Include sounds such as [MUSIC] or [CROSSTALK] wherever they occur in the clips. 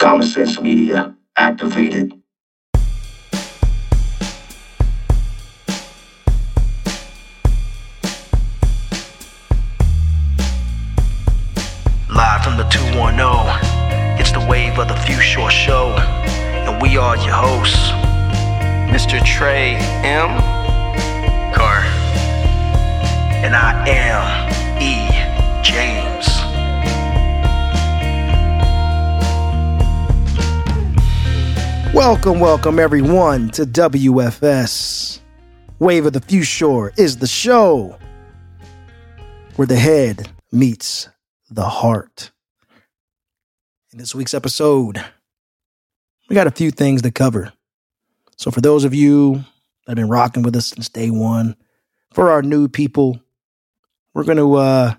Common Sense Media activated. Welcome, welcome everyone to WFS. Wave of the Shore is the show where the head meets the heart. In this week's episode, we got a few things to cover. So, for those of you that have been rocking with us since day one, for our new people, we're going to uh,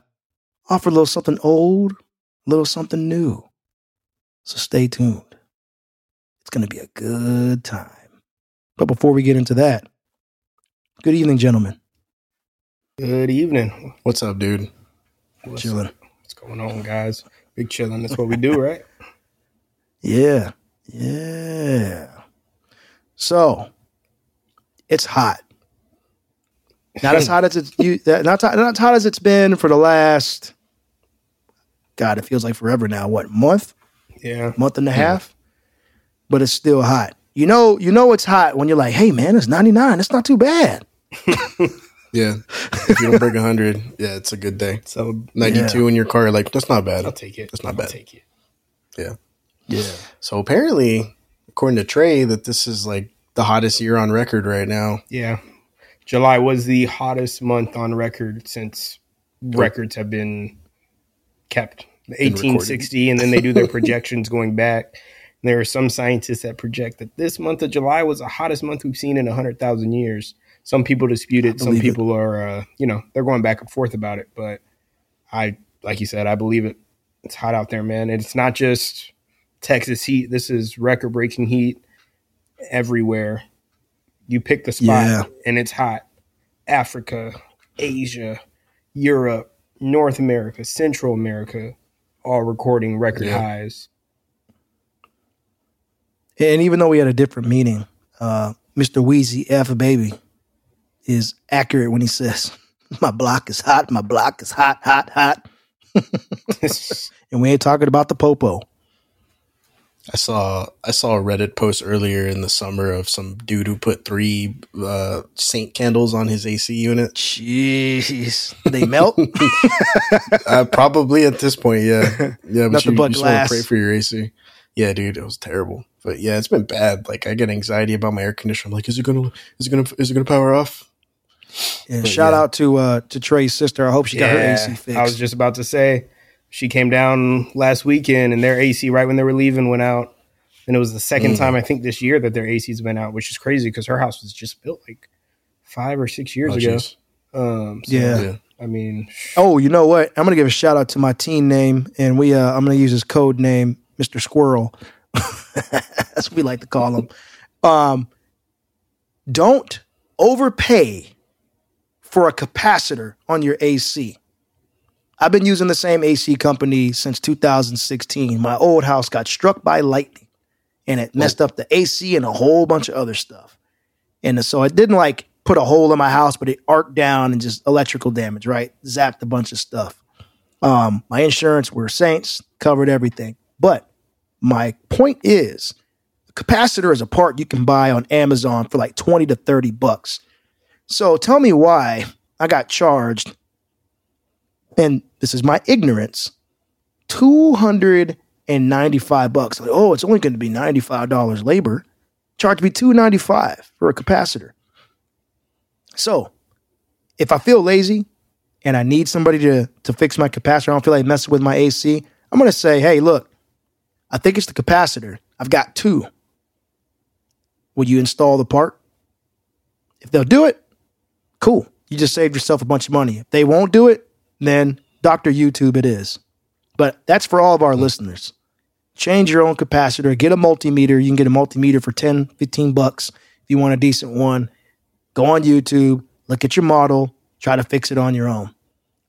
offer a little something old, a little something new. So, stay tuned. It's going to be a good time. But before we get into that, good evening, gentlemen. Good evening. What's up, dude? What's, Chilling. what's going on, guys? Big chilling. That's what we do, [LAUGHS] right? Yeah. Yeah. So, it's hot. Not as hot as it's you [LAUGHS] not, not hot as it's been for the last God, it feels like forever now. What, month? Yeah. Month and a half? But it's still hot. You know, you know it's hot when you're like, hey man, it's 99. It's not too bad. [LAUGHS] Yeah. if you don't break 100, yeah, it's a good day. So 92 in your car, like, that's not bad. I'll take it. That's not I'll bad. take it. Yeah. Yeah. So apparently, according to Trey, that this is like the hottest year on record right now. Yeah. July was the hottest month on record since records have been kept. The Been recorded. 1860, and then they do their [LAUGHS] projections going back. There are some scientists that project that this month of July was the hottest month we've seen in 100,000 years. Some people dispute it. Some believe it. people are, uh, you know, they're going back and forth about it. But I, like you said, I believe it. It's hot out there, man. And it's not just Texas heat. This is record breaking heat everywhere. You pick the spot Yeah. and it's hot. Africa, Asia, Europe, North America, Central America, all recording record Yeah. highs. And even though we had a different meaning, uh, Mr. Weezy F Baby is accurate when he says, [LAUGHS] My block is hot, my block is hot, hot, hot. [LAUGHS] And we ain't talking about the popo. I saw I saw a Reddit post earlier in the summer of some dude who put three uh, Saint candles on his AC unit. Jeez. [LAUGHS] They melt? uh, probably at this point, yeah, yeah. But Nothing you, but you just glass. pray for your AC. Yeah, dude, it was terrible. But yeah, it's been bad. Like I get anxiety about my air conditioner. I'm like, is it gonna is it gonna is it gonna power off? and But shout yeah. out to uh, to Trey's sister. I hope she got her AC fixed. I was just about to say she came down last weekend and their AC right when they were leaving went out. And it was the second Mm. time I think this year that their AC's been out, which is crazy because her house was just built like five or six years Oh, ago. Um, so, Yeah. yeah. I mean, Oh, you know what? I'm gonna give a shout out to my team name, and we uh, I'm gonna use his code name, Mr. Squirrel. That's what we like to call them. Um, don't overpay for a capacitor on your AC. I've been using the same AC company since 2016. My old house got struck by lightning, and it messed up the AC and a whole bunch of other stuff. And so it didn't like put a hole in my house, but it arced down and just electrical damage, right? Zapped a bunch of stuff. Um, my insurance were saints, covered everything. But my point is, a capacitor is a part you can buy on Amazon for like 20 to 30 bucks. So tell me why I got charged, and this is my ignorance, 295 bucks. Like, oh, it's only going to be $95 labor. Charge me 295 for a capacitor. So, if I feel lazy and I need somebody to to fix my capacitor, I don't feel like messing with my AC. I'm gonna say, hey, look, I think it's the capacitor. I've got two. Will you install the part? If they'll do it, cool. You just saved yourself a bunch of money. If they won't do it, then Dr. YouTube it is. But that's for all of our listeners. Change your own capacitor, get a multimeter. You can get a multimeter for 10, 15 bucks if you want a decent one. Go on YouTube, look at your model, try to fix it on your own.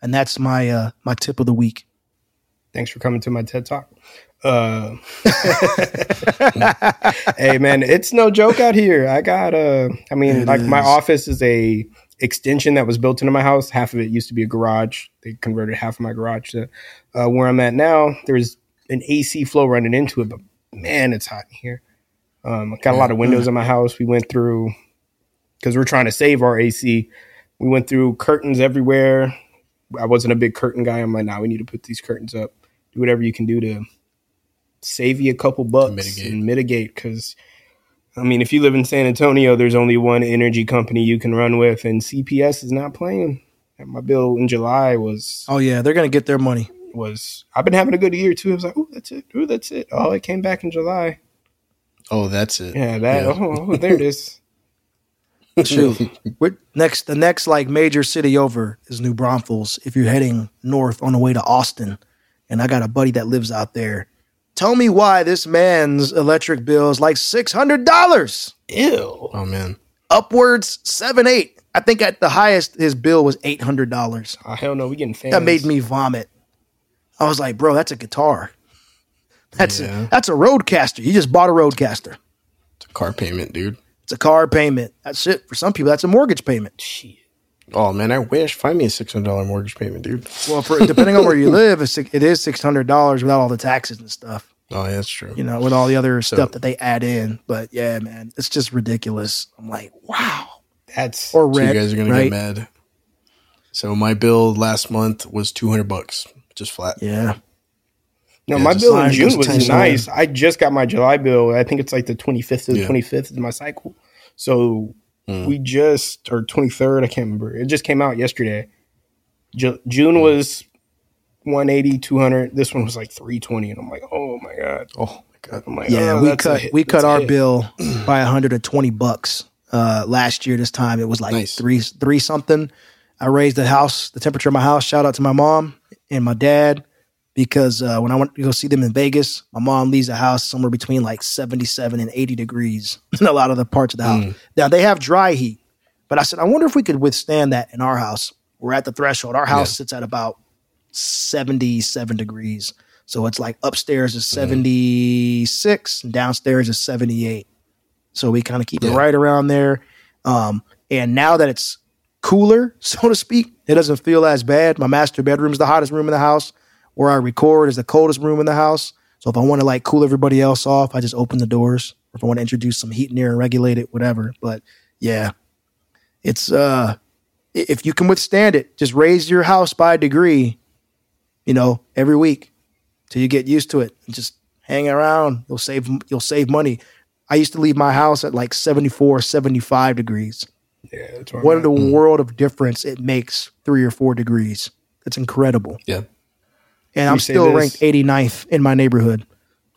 And that's my uh my tip of the week. Thanks for coming to my TED Talk. Uh, [LAUGHS] hey man, it's no joke out here. I got uh I mean, It like my office is a extension that was built into my house. Half of it used to be a garage. They converted half of my garage to uh, where I'm at now. There's an AC flow running into it, but man, it's hot in here. Um, I got a lot of windows in my house. We went through because we're trying to save our AC. We went through curtains everywhere. I wasn't a big curtain guy. I'm like, nah, we need to put these curtains up. Do whatever you can do to save you a couple bucks Mitigate. and mitigate. Because, I mean, if you live in San Antonio, there's only one energy company you can run with, and CPS is not playing. And my bill in July was Oh yeah, they're gonna get their money. was I've been having a good year too. I was like, oh, that's it. Oh, that's it. Oh, it came back in July. Oh, that's it. Yeah, that. Yeah. Oh, oh, there it is. [LAUGHS] Shoot. We're, next, the next like major city over is New Braunfels. If you're heading north on the way to Austin, and I got a buddy that lives out there. Tell me why this man's electric bill is like six hundred dollars, Ew. Oh man. upwards seven eight. I think at the highest his bill was eight hundred dollars. Oh, hell no, we getting fans. That made me vomit. I was like, bro, that's a guitar. That's Yeah. a, that's a RodeCaster. You just bought a RodeCaster. It's a car payment, dude. It's a car payment. That's it. For some people, that's a mortgage payment. Shit. Oh man, I wish. Find me a six hundred dollar mortgage payment, dude. Well, for depending on where you [LAUGHS] live, it's, it is six hundred dollars without all the taxes and stuff. Oh, yeah, that's true. You know, with all the other stuff that they add in. But yeah, man, it's just ridiculous. I'm like, wow. That's Or So you guys are gonna right? get mad. So my bill last month was two hundred bucks, just flat. Yeah, no. Yeah, my bill in June just was tense nice. I just got my July bill. I think it's like the twenty fifth to the Yeah. twenty fifth is my cycle. So Mm. we just or twenty third. I can't remember. It just came out yesterday. Ju- June Mm. was 180, 200. This one was like three twenty, and I'm like, oh my god. Oh my god. I'm like, yeah. oh, we cut we That's cut our hit. bill [CLEARS THROAT] by 120 bucks. Uh, last year, this time it was like Nice. three three something. I raised the house, the temperature of my house. Shout out to my mom and my dad because uh, when I went to go see them in Vegas, my mom leaves the house somewhere between like 77 and 80 degrees [LAUGHS] in a lot of the parts of the house. Now they have dry heat, but I said, I wonder if we could withstand that in our house. We're at the threshold. Our house Yeah. sits at about 77 degrees. So it's like upstairs is 76 and downstairs is 78. So we kind of keep it right around there. Um, and now that it's cooler, [LAUGHS] so to speak, it doesn't feel as bad. My master bedroom is the hottest room in the house. Where I record is the coldest room in the house. So if I want to like cool everybody else off, I just open the doors. Or if I want to introduce some heat in there and regulate it, whatever. But yeah, it's uh, if you can withstand it, just raise your house by a degree, you know, every week till you get used to it. And just hang around. You'll save you'll save money. I used to leave my house at like 74, 75 degrees. Yeah, What I'm a world of difference it makes three or four degrees. It's incredible. Yeah. And We I'm still this- ranked 89th in my neighborhood [LAUGHS]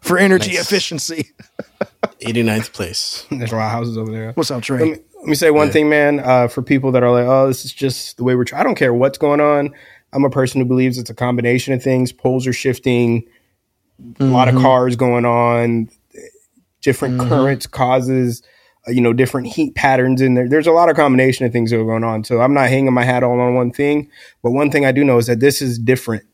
for energy Nice. efficiency. [LAUGHS] 89th place. There's a lot of houses over there. What's up, Let Trey? me, let me say one Yeah. thing, man. Uh, for people that are like, "Oh, this is just the way we're," I don't care what's going on. I'm a person who believes it's a combination of things. Poles are shifting, a lot of Mhm. cars going on, different Mhm. currents causes, you know, different heat patterns in there. There's a lot of combination of things that are going on. So I'm not hanging my hat all on one thing. But one thing I do know is that this is different.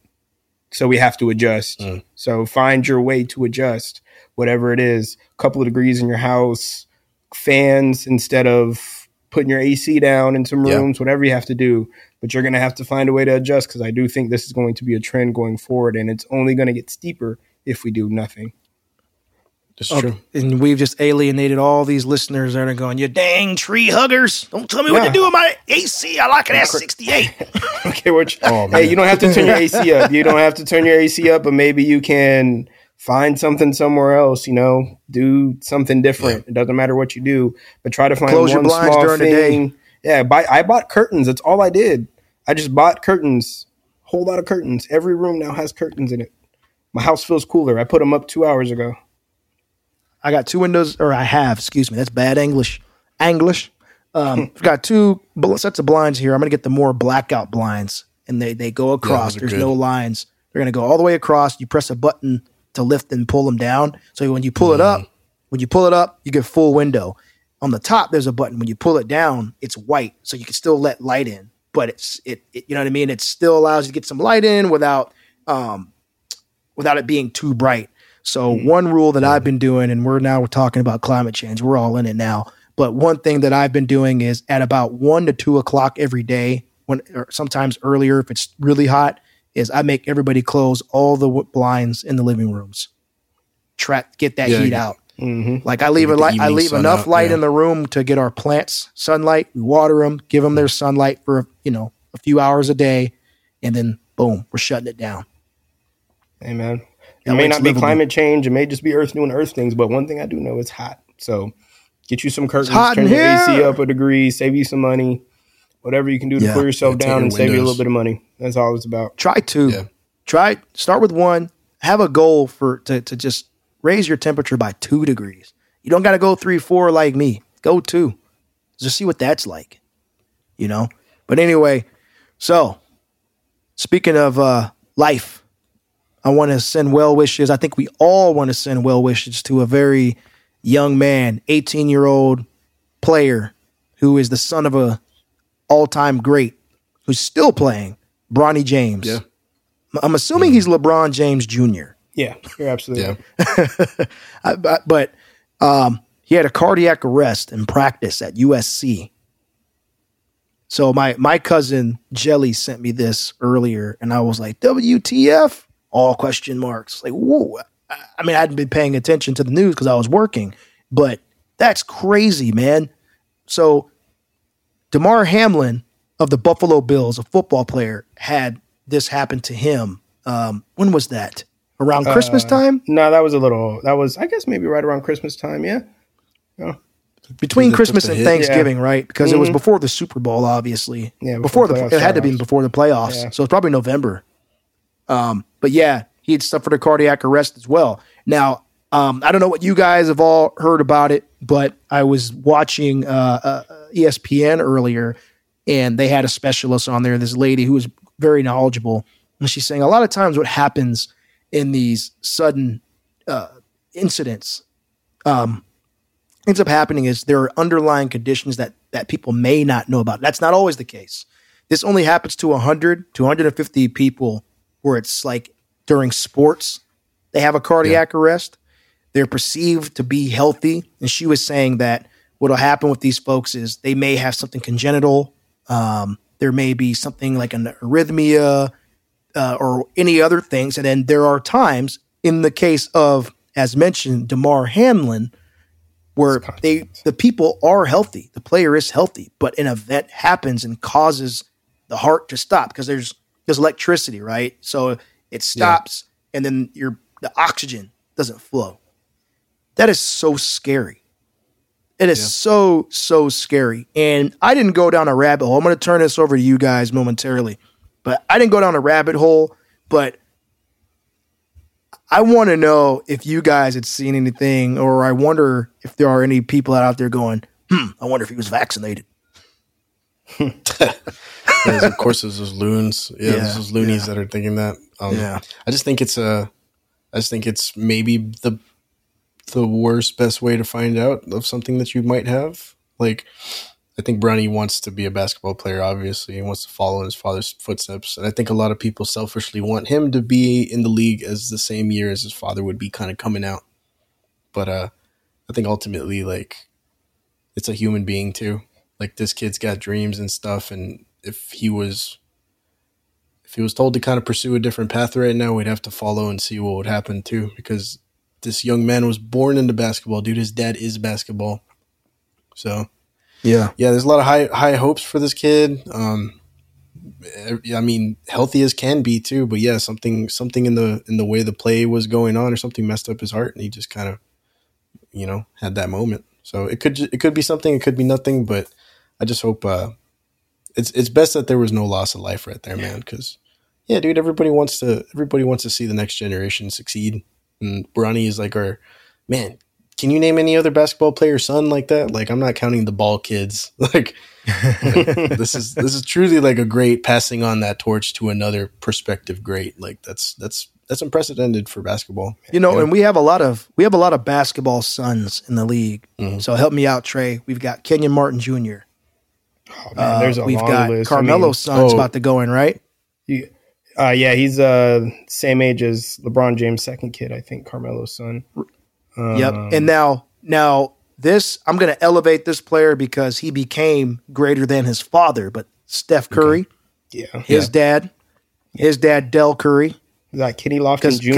So we have to adjust. Mm. So find your way to adjust, whatever it is. A couple of degrees in your house, fans instead of putting your AC down in some Yeah. rooms, whatever you have to do. But you're going to have to find a way to adjust because I do think this is going to be a trend going forward, and it's only going to get steeper if we do nothing. Oh, true. and we've just alienated all these listeners that are going, you dang tree huggers. Don't tell me what to do with my AC. I like it at 68. [LAUGHS] okay, which [LAUGHS] Oh, hey, you don't have to turn your AC up. You don't have to turn your AC up, but maybe you can find something somewhere else. You know, do something different. It doesn't matter what you do, but try to find Close your one blinds small during the day. thing. Yeah, buy, I bought curtains. That's all I did. I just bought curtains. Whole lot of curtains. Every room now has curtains in it. My house feels cooler. I put them up two hours ago. I got two windows, or I have, excuse me. That's bad English. English. Um, [LAUGHS] I've got two bl- sets of blinds here. I'm going to get the more blackout blinds, and they, they go across. are There's good. no lines. They're going to go all the way across. You press a button to lift and pull them down. So when you pull it up, when you pull it up, you get full window. On the top, there's a button. When you pull it down, it's white, so you can still let light in. But it's it, it you know what I mean. It still allows you to get some light in without um, without it being too bright. So one rule that I've been doing, and we're now we're talking about climate change. We're all in it now. But one thing that I've been doing is at about one to two o'clock every day, when or sometimes earlier if it's really hot, is I make everybody close all the w- blinds in the living rooms. Trap, get that Yeah, heat yeah. out. Mm-hmm. Like I leave a light, I leave enough out, light yeah. in the room to get our plants sunlight. We water them, give them their sunlight for you know a few hours a day, and then boom, we're shutting it down. Man, it That may not be livable. climate change. It may just be Earth doing Earth things. But one thing I do know is hot. So get you some curtains, hot turn in the AC up a degree, save you some money. Whatever you can do to Yeah. cool yourself Yeah, down your and save you a little bit of money. That's all it's about. Try two. Yeah. Try start with one. Have a goal for to to just raise your temperature by two degrees. You don't got to go three, four like me. Go two. Just see what that's like. You know. But anyway, so speaking of uh, life, I want to send well wishes. I think we all want to send well wishes to a very young man, 18 year old player who is the son of a all time great who's still playing, Bronny James. Yeah. I'm assuming he's LeBron James Jr. Yeah, you're absolutely Yeah. right. [LAUGHS] I, but but um, he had a cardiac arrest in practice at USC. So my my cousin Jelly sent me this earlier, and I was like, "WTF?" All question marks. Like, whoa! I, I mean, I hadn't been paying attention to the news because I was working, but that's crazy, man. So, Damar Hamlin of the Buffalo Bills, a football player, had this happen to him. Um, when was that? Around Christmas time? No, that was a little. That was, I guess, maybe right around Christmas time. Yeah. between Christmas and hit. Thanksgiving, right? Because it was before the Super Bowl, obviously. Yeah, before, before the playoff it had to be before the playoffs, Yeah. so it's probably November. Um, but yeah, he had suffered a cardiac arrest as well. Now, um, I don't know what you guys have all heard about it, but I was watching uh, uh, ESPN earlier, and they had a specialist on there. This lady who was very knowledgeable, and she's saying a lot of times what happens in these sudden uh, incidents um, ends up happening is there are underlying conditions that that people may not know about. That's not always the case. This only happens to 100 to 150 people where it's like during sports they have a cardiac arrest. They're perceived to be healthy, and she was saying that what'll happen with these folks is they may have something congenital. Um, there may be something like an arrhythmia uh, or any other things, and then there are times in the case of, as mentioned, Damar Hamlin, where they the people are healthy, the player is healthy, but an event happens and causes the heart to stop because there's there's electricity, right? So it stops, and then your the oxygen doesn't flow. That is so scary. It is so so scary, and I didn't go down a rabbit hole. I'm going to turn this over to you guys momentarily, but I didn't go down a rabbit hole. But I want to know if you guys had seen anything, or I wonder if there are any people out there going, "Hmm, I wonder if he was vaccinated." [LAUGHS] Of course, there's those loons. Yeah, Yeah, there's those loonies yeah. that are thinking that. Um, Yeah. I just think it's a, I just think it's maybe the, the worst best way to find out of something that you might have. Like, I think Bronny wants to be a basketball player. Obviously, he wants to follow in his father's footsteps, and I think a lot of people selfishly want him to be in the league as the same year as his father would be, kind of coming out. But uh, I think ultimately, like, it's a human being too. Like this kid's got dreams and stuff, and if he was if he was told to kind of pursue a different path right now, we'd have to follow and see what would happen too. Because this young man was born into basketball, dude. His dad is basketball. So Yeah, yeah, there's a lot of high high hopes for this kid. Um, I mean, healthy as can be too, but yeah, something something in the in the way the play was going on, or something messed up his heart, and he just kind of, you know, had that moment. So it could it could be something, it could be nothing, but I just hope uh, it's it's best that there was no loss of life right there, man. Because yeah, dude, everybody wants to everybody wants to see the next generation succeed, and Bronny is like our man. Can you name any other basketball player's son like that? Like I'm not counting the ball kids. [LAUGHS] Like, like, [LAUGHS] this is this is truly like a great passing on that torch to another prospective great. Like that's that's that's unprecedented for basketball. you know, Yeah. and we have a lot of we have a lot of basketball sons in the league. Mhm. So help me out, Trey. We've got Kenyon Martin Jr. Oh, man, there's a Uh, we've got list. I Carmelo's mean, son's oh. about to go in, right? you- Uh, yeah, he's uh same age as LeBron James' second kid, I think, Carmelo's son. Yep. Um, And now, now this, I'm going to elevate this player because he became greater than his father. But Steph Curry, yeah, his dad, his dad Dell Curry. Is that Kenny Lofton Jr.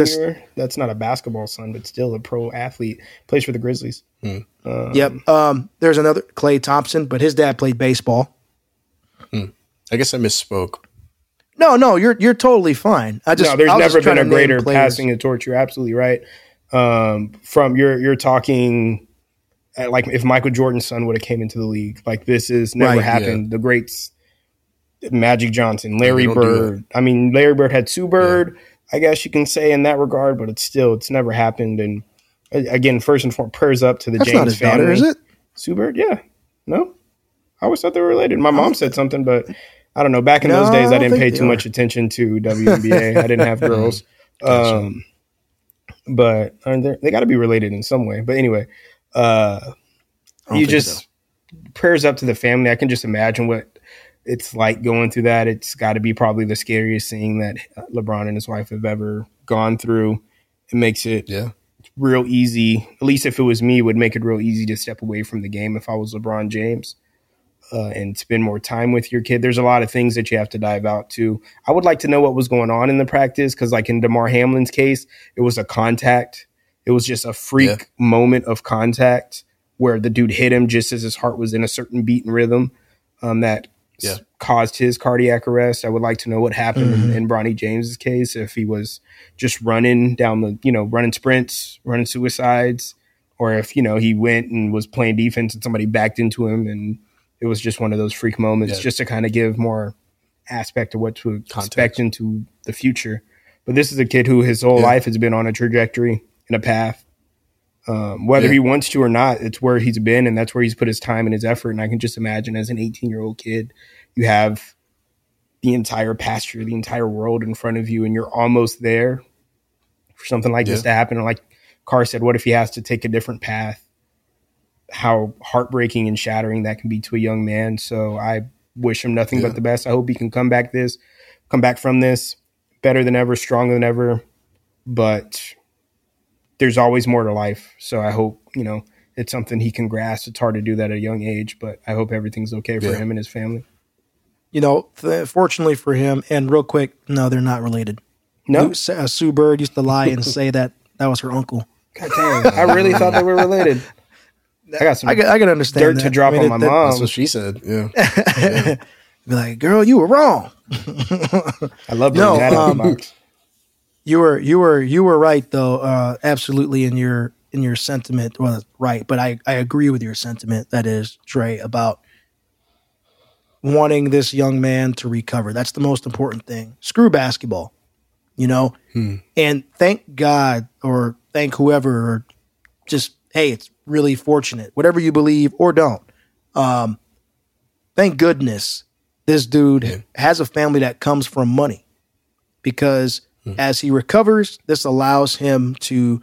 That's not a basketball son, but still a pro athlete. Plays for the Grizzlies. Um, Yep. Um, there's another Klay Thompson, but his dad played baseball. I guess I misspoke. No, no, you're you're totally fine. I just no, there's never been a greater passing the torch. You're absolutely right. Um, from you're you're talking uh, like if Michael Jordan's son would have came into the league, like this is never Right, happened. The greats, Magic Johnson, Larry Bird. I mean, Larry Bird had Sue Bird. I guess you can say in that regard, but it's still it's never happened. And again, first and foremost, prayers up to the That's James not his family. daughter, is it? Sue Bird, yeah. No, I always thought they were related. My mom said something, but I don't know. Back in those days, I didn't pay too are. much attention to WNBA. I didn't have [LAUGHS] girls, um, but uh, they got to be related in some way. But anyway, uh, you just prayers up to the family. I can just imagine what it's like going through that. It's got to be probably the scariest thing that uh, LeBron and his wife have ever gone through. It makes it Yeah. real easy. At least if it was me, it would make it real easy to step away from the game if I was LeBron James uh, and spend more time with your kid. There's a lot of things that you have to dive out to. I would like to know what was going on in the practice because, like in Damar Hamlin's case, it was a contact. It was just a freak Yeah. moment of contact where the dude hit him just as his heart was in a certain beat and rhythm um, that Yeah. s- caused his cardiac arrest. I would like to know what happened in, in Bronny James's case if he was just running down the, you know, running sprints, running suicides, or if, you know, he went and was playing defense and somebody backed into him and it was just one of those freak moments Yeah. just to kind of give more aspect of what to Context. expect into the future. But this is a kid who his whole Yeah. life has been on a trajectory and a path. Um, whether Yeah. he wants to or not, it's where he's been and that's where he's put his time and his effort. And I can just imagine as an 18 year old kid, you have the entire pasture, the entire world in front of you, and you're almost there for something like this to happen. And like Carr said, what if he has to take a different path? How heartbreaking and shattering that can be to a young man. So I wish him nothing Yeah. but the best. I hope he can come back this, come back from this better than ever, stronger than ever. But there's always more to life. So I hope, you know, it's something he can grasp. It's hard to do that at a young age, but I hope everything's okay for Yeah. him and his family. You know, th- fortunately for him, and real quick, no, they're not related. No, Sue, uh, Sue Bird used to lie and say that that was her uncle. God [LAUGHS] damn. I really thought they were related. I got some I I can understand dirt that. to drop I mean, on my that- mom. That's what she said. Yeah. [LAUGHS] [LAUGHS] Be like, girl, you were wrong. [LAUGHS] I love No, no, that um. You were you were you were right though, uh, absolutely in your in your sentiment. Well, right, but I I agree with your sentiment. That is Trey about wanting this young man to recover. That's the most important thing. Screw basketball, you know. And thank God or thank whoever or just hey, it's really fortunate. Whatever you believe or don't. Um, thank goodness this dude has a family that comes from money because as he recovers, this allows him to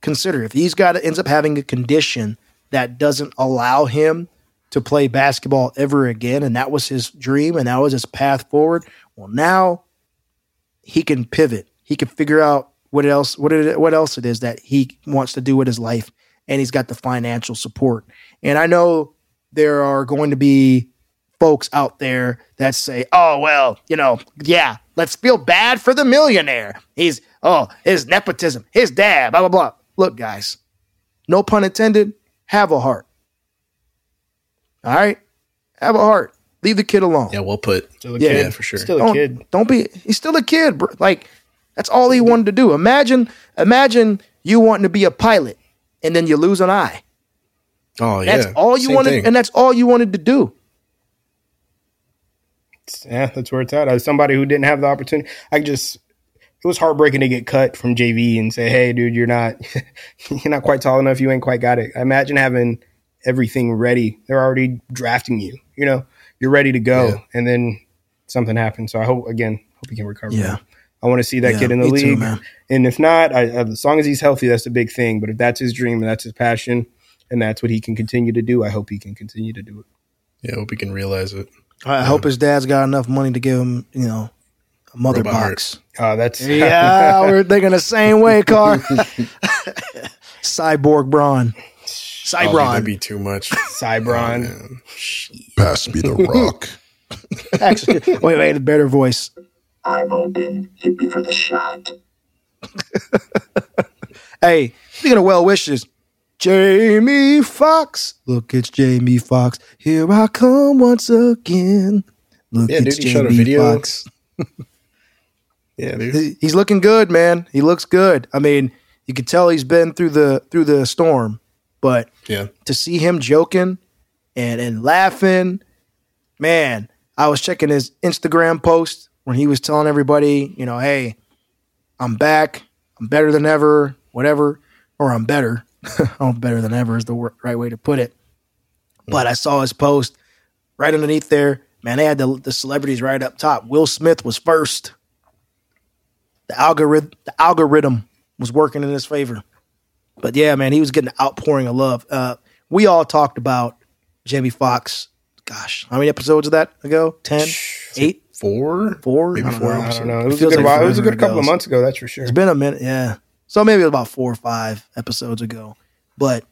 consider if he's got ends up having a condition that doesn't allow him to play basketball ever again, and that was his dream and that was his path forward. Well, now he can pivot. He can figure out what else what it, what else it is that he wants to do with his life, and he's got the financial support. And I know there are going to be folks out there that say, "Oh well, you know, yeah, let's feel bad for the millionaire. He's oh, his nepotism, his dad, blah blah blah." Look, guys, no pun intended. Have a heart. All right, have a heart. Leave the kid alone. Yeah. Well put. Still a yeah, kid. yeah, for sure. Still a don't, kid. Don't be. He's still a kid. Bro. Like that's all he wanted to do. Imagine, imagine you wanting to be a pilot, and then you lose an eye. Oh yeah. That's all you Same wanted, thing. and that's all you wanted to do. Yeah, that's where it's at. As somebody who didn't have the opportunity, I just it was heartbreaking to get cut from JV and say, "Hey, dude, you're not [LAUGHS] you're not quite tall enough. You ain't quite got it." Imagine having everything ready. They're already drafting you. You know, you're ready to go, Yeah. and then something happens. So I hope again, hope you can recover. Yeah. I want to see that Yeah, kid in the me too, league. and if not, I, as long as he's healthy, that's the big thing. But if that's his dream and that's his passion, and that's what he can continue to do, I hope he can continue to do it. Yeah. I hope he can realize it. I hope his dad's got enough money to give him, you know, a mother Robot heart. box. Oh, that's [LAUGHS] Yeah, we're thinking the same way, Car. [LAUGHS] Cyborg Braun. Oh, dude, Cybron. that'd be too much. Cybron. Oh, man. Pass me the rock. Actually, wait, wait, a better voice. I'm open. Hit me for the shot. [LAUGHS] Hey, speaking of well wishes, Jamie Foxx. Look, it's Jamie Foxx. Here I come once again. Look, Yeah, it's dude, he shot a Jamie video. Foxx. [LAUGHS] Yeah, dude. He- He's looking good, man. He looks good. I mean, you can tell he's been through the through the storm, but Yeah. to see him joking and and laughing, man, I was checking his Instagram post when he was telling everybody, you know, hey, I'm back, I'm better than ever, whatever, or I'm better. I'm [LAUGHS] better than ever is the right way to put it. But I saw his post right underneath there. Man, they had the, the celebrities right up top. Will Smith was first. The algorithm, the algorithm was working in his favor. But yeah, man, he was getting an outpouring of love. Uh, we all talked about Jamie Foxx. Gosh, how many episodes of that ago? Ten, eight, Four? four, Maybe I don't four know. I don't know. It was a good like while. It was a good couple of months ago. That's for sure. It's been a minute, yeah. So maybe it was about four or five episodes ago. But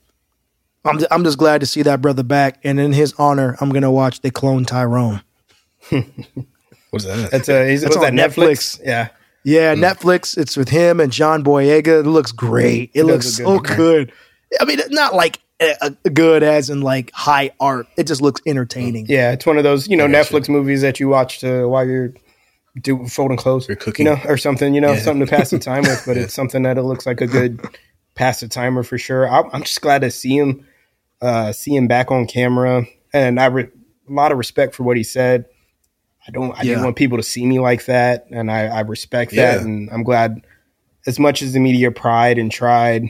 I'm I'm just glad to see that brother back. And in his honor, I'm gonna watch They Clone Tyrone. [LAUGHS] What's that? That's a. He's, That's was that on Netflix? Yeah. Yeah, Netflix. It's with him and John Boyega. It looks great. It, It looks so good. I mean, not like good as in like high art. It just looks entertaining. Yeah, it's one of those you know I gotcha. Netflix movies that you watch to while you're do folding clothes, You're cooking. you know, or something, you know, Yeah. something to pass the time with. But [LAUGHS] it's something that it looks like a good pass the timer for sure. I, I'm just glad to see him, uh, see him back on camera, and I re- a lot of respect for what he said. I don't, I Yeah. didn't want people to see me like that, and I, I respect that, Yeah. and I'm glad. As much as the media pried and tried,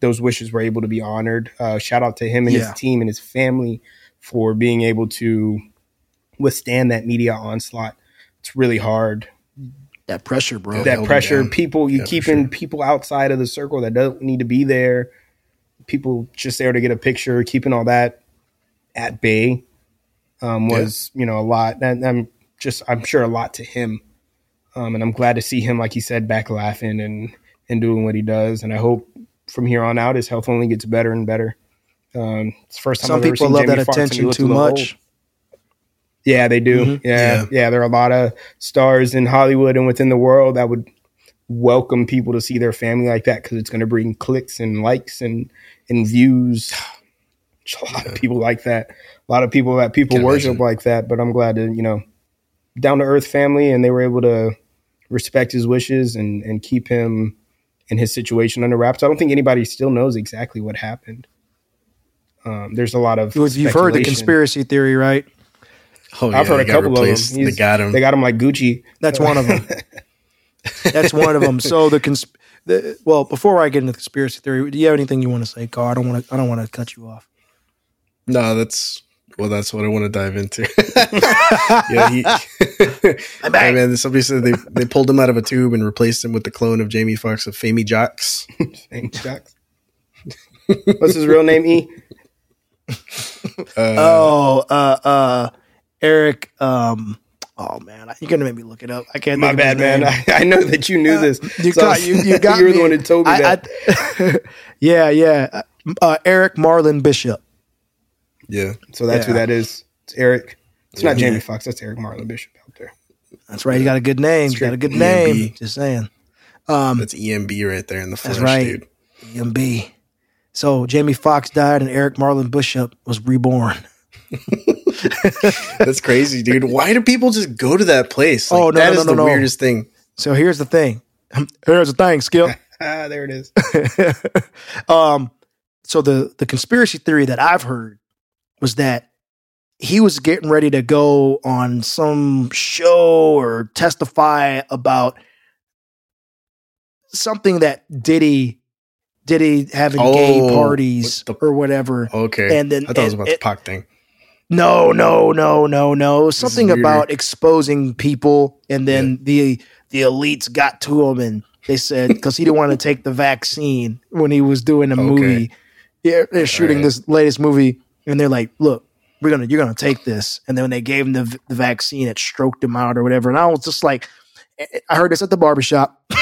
those wishes were able to be honored. Uh, shout out to him and Yeah. his team and his family for being able to withstand that media onslaught. It's really hard. That pressure, bro. That pressure, people you Yeah, keeping sure. people outside of the circle that don't need to be there. People just there to get a picture, keeping all that at bay um, was you know a lot. And I'm just I'm sure a lot to him, um, and I'm glad to see him like he said back laughing and and doing what he does. And I hope from here on out his health only gets better and better. Um, it's the first time Some I've ever people love Jamie that Foxx attention too much. old. Yeah, they do. Mhm. Yeah, Yeah. yeah, There are a lot of stars in Hollywood and within the world that would welcome people to see their family like that because it's going to bring clicks and likes and and views. There's [SIGHS] a lot of people like that. A lot of people that people Can worship imagine. like that. But I'm glad to you know down to earth family, and they were able to respect his wishes and and keep him in his situation under wraps. I don't think anybody still knows exactly what happened. Um, there's a lot of You've heard the conspiracy theory, right? Oh, I've yeah, heard a got couple of them. replaced. They got him. They got him like Gucci. That's one of them. [LAUGHS] That's one of them. So the, cons- the well, before I get into the conspiracy theory, do you have anything you want to say, Carl? I don't want to. I don't want to cut you off. no, that's well, that's what I want to dive into. [LAUGHS] yeah, he. [LAUGHS] hey man, somebody said they they pulled him out of a tube and replaced him with the clone of Jamie Foxx of Famey Jocks. Thanks, Jax. [LAUGHS] What's his real name? E. Uh, oh, uh, uh, Eric. Um, oh man, you're gonna make me look it up. I can't. My think of his bad, man. I, I know that you knew this. You So- got you. You got you were me. the one who told me I- that. I- yeah, yeah. Uh, Eric Marlon Bishop. Yeah, so that's who that is. It's Eric. It's not Yeah. Jamie Foxx. That's Eric Marlon Bishop out there. That's right. He got a good name. He's got a good EMB. name. Just saying. Um, that's EMB right there in the flesh, That's right. dude. EMB. So Jamie Foxx died, and Eric Marlon Bishop was reborn. [LAUGHS] That's crazy, dude. Why do people just go to that place? Like, Oh, no, that no, is no, the no, no. weirdest thing. So here's the thing. [LAUGHS] Here's the thing, Skip. [LAUGHS] Ah, there it is. um, so the the conspiracy theory that I've heard was that he was getting ready to go on some show or testify about something that Diddy Diddy having gay Oh, parties with the- or whatever. Okay, And then I thought it was about the and- Pac thing. No, no, no, no, no. Something about exposing people, and then the the elites got to him, and they said [LAUGHS] because he didn't want to take the vaccine when he was doing a Okay. movie. Yeah, they're shooting right. this latest movie, and they're like, "Look, we're gonna you're gonna take this." And then when they gave him the, the vaccine, it stroked him out or whatever. And I was just like, eh, eh, I heard this at the barbershop. [LAUGHS]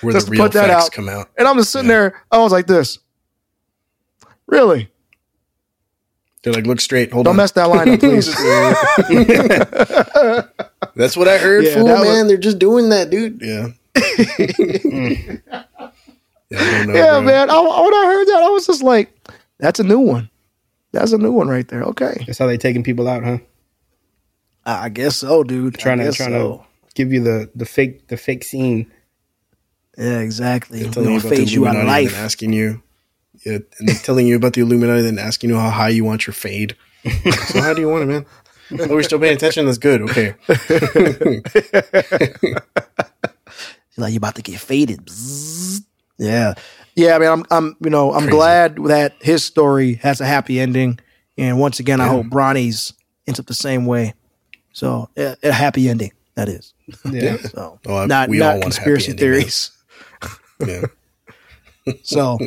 Where Just the real put that facts out. come out. And I'm just sitting Yeah. there. I was like this. Really? They're like, look straight. Hold on. Don't on. mess that line up, please. [LAUGHS] That's what I heard, Yeah, fool, that was- man. They're just doing that, dude. Yeah. [LAUGHS] Mm. Yeah, I don't know. yeah, man. I, when I heard that, I was just like, that's a new one. That's a new one right there. Okay. That's how they taking people out, huh? I I guess so, dude. Trying to trying so. to give you the the fake the fake scene. Yeah, exactly. They're telling you gonna about the you out of and life. asking you, yeah, and they're telling you about the Illuminati, then asking you how high you want your fade. [LAUGHS] so how do you want it, man? Oh, we're still paying attention. That's good. Okay. [LAUGHS] like you're about to get faded. Bzzz. Yeah, yeah. I mean, I'm, I'm, you know, I'm Crazy. glad that his story has a happy ending, and once again, I hope Bronny's ends up the same way. So, yeah, a happy ending. That is. Yeah. So, Oh, I- not we all not want a happy conspiracy ending, theories. [LAUGHS] Yeah. [LAUGHS] So,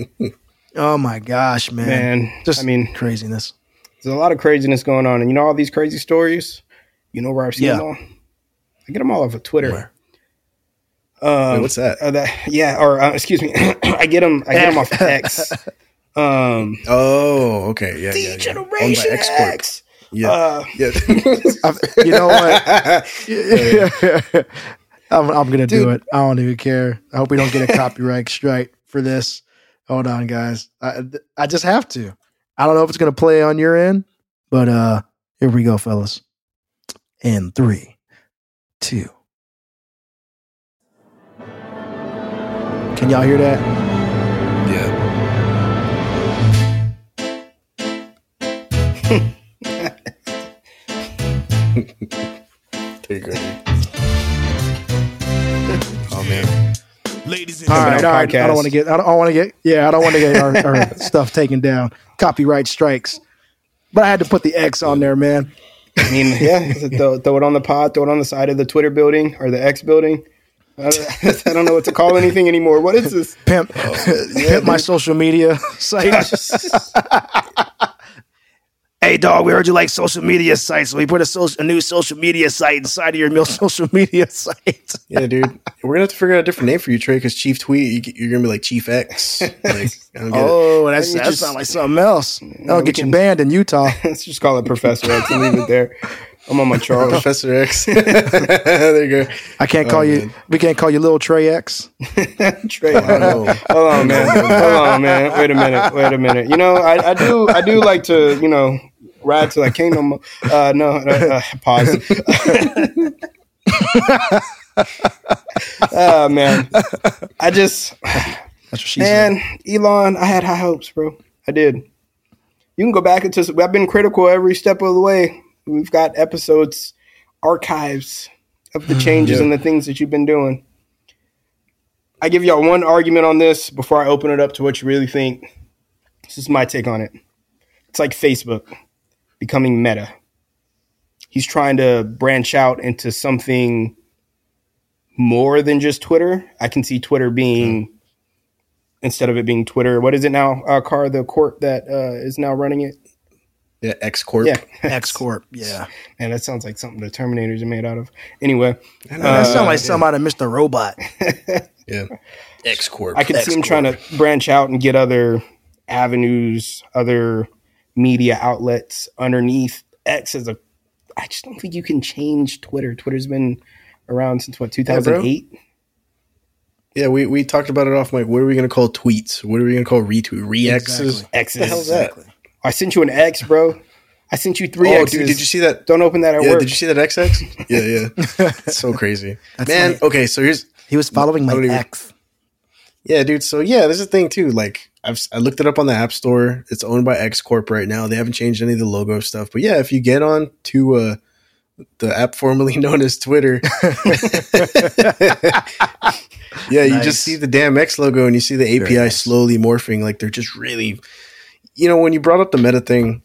oh my gosh, man, Man, just I mean, craziness. there's a lot of craziness going on, and you know all these crazy stories. You know where I've seen Yeah. them all? I get them all off of Twitter. Where? Um, Wait, what's that? uh, that? Yeah, or uh, excuse me, [COUGHS] I get them. I get them off [LAUGHS] X. Um, Oh, okay. Yeah. yeah, yeah. Generation X X. Yeah. Uh, yeah. [LAUGHS] You know what? [LAUGHS] I'm, I'm gonna do it. I don't even care. I hope we don't get a copyright strike for this. Hold on, guys. I I just have to. I don't know if it's gonna play on your end, but uh, here we go, fellas. In three, two. Can y'all hear that? yeah. There you go. Oh man. Ladies and All right, on all right. I don't want to get. I don't, want to get. Yeah, I don't want to get our, our [LAUGHS] stuff taken down. Copyright strikes. But I had to put the X on there, man. I mean, yeah, [LAUGHS] throw, throw it on the pod, throw it on the side of the Twitter building or the X building. I, [LAUGHS] I don't know what to call anything anymore. What is this? pimp, oh, pimp [LAUGHS] my social media site. [LAUGHS] hey, dog, we heard you like social media sites, so we put a, social, a new social media site inside of your real social media site. Yeah, dude. We're gonna have to figure out a different name for you, Trey, because Chief Tweet, you, you're gonna be like Chief X. Like, I it. Oh, that's, that just- sounds like something else. That'll we get you banned in Utah. Let's just call it Professor X and leave it there. I'm on my [LAUGHS] Charles. Professor X. [LAUGHS] there you go. I can't call you. man. We can't call you Little Trey X. [LAUGHS] Trey. Oh, Hold on, man. Hold on, man. Wait a minute. Wait a minute. You know, I, I do I do like to, you know, ride till I can't no more. Uh, no, uh, uh, pause. oh man, I just That's what she said. man, Elon. I had high hopes, bro. I did. You can go back into. I've been critical every step of the way. We've got episodes, archives of the changes Yeah. and the things that you've been doing. I give y'all one argument on this before I open it up to what you really think. This is my take on it. It's like Facebook becoming meta. He's trying to branch out into something more than just Twitter. I can see Twitter being instead of it being Twitter. What is it now? Uh, Car the court that uh, is now running it. Yeah, X Corp. Yeah, [LAUGHS] X Corp. Yeah, and that sounds like something the Terminators are made out of. Anyway, that uh, sounds like something out of Mr. Robot. [LAUGHS] Yeah. X Corp. I could see him trying to branch out and get other avenues, other media outlets underneath X as a. I just don't think you can change Twitter. Twitter's been around since what 2008. Yeah, we, we talked about it off mic. What are we gonna call tweets? What are we gonna call retweet? Re-X's? Exactly. X What the hell's that? I sent you an X, bro. I sent you three Oh, X's. dude, did you see that? Don't open that at Yeah, work. did you see that XX? [LAUGHS] yeah, yeah. It's so crazy. Man, funny. okay, so here's He was following my I don't even- ex. Yeah, dude. So yeah, there's a thing too. Like I've I looked it up on the App Store. It's owned by X Corp right now. They haven't changed any of the logo stuff. But yeah, if you get on to uh, the app formerly [LAUGHS] known as Twitter, [LAUGHS] yeah, you just see the damn X logo and you see the API nice. slowly morphing. Like they're just really, you know, when you brought up the Meta thing,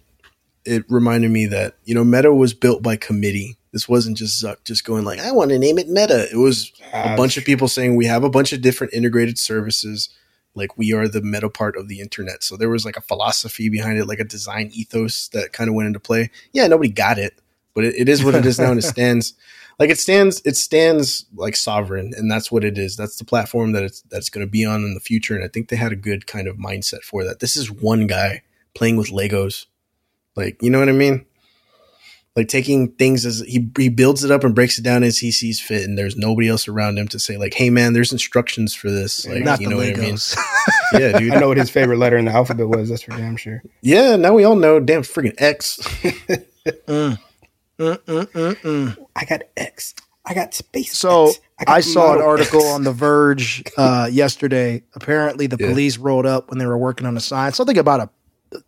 it reminded me that you know Meta was built by committee. This wasn't just Zuck just going like, I want to name it Meta. It was a Ah, bunch of people saying we have a bunch of different integrated services. Like we are the meta part of the internet. So there was like a philosophy behind it like a design ethos that kind of went into play. Yeah nobody got it but it, it is what it is now and it [LAUGHS] stands like it stands it stands like sovereign and that's what it is that's the platform that it's that's going to be on in the future and i think they had a good kind of mindset for that this is one guy playing with legos like you know what i mean like taking things as he, he builds it up and breaks it down as he sees fit and there's nobody else around him to say like hey man there's instructions for this like Not you the know what i mean Legos. [LAUGHS] yeah dude I know what his favorite letter in the alphabet was. That's for damn sure. yeah now we all know damn freaking x [LAUGHS] Mm. Mm, mm, mm, mm. I got X. I got space. So X. got I saw an article X. on The Verge [LAUGHS] uh, yesterday. Apparently, the Yeah. police rolled up when they were working on a sign. Something about a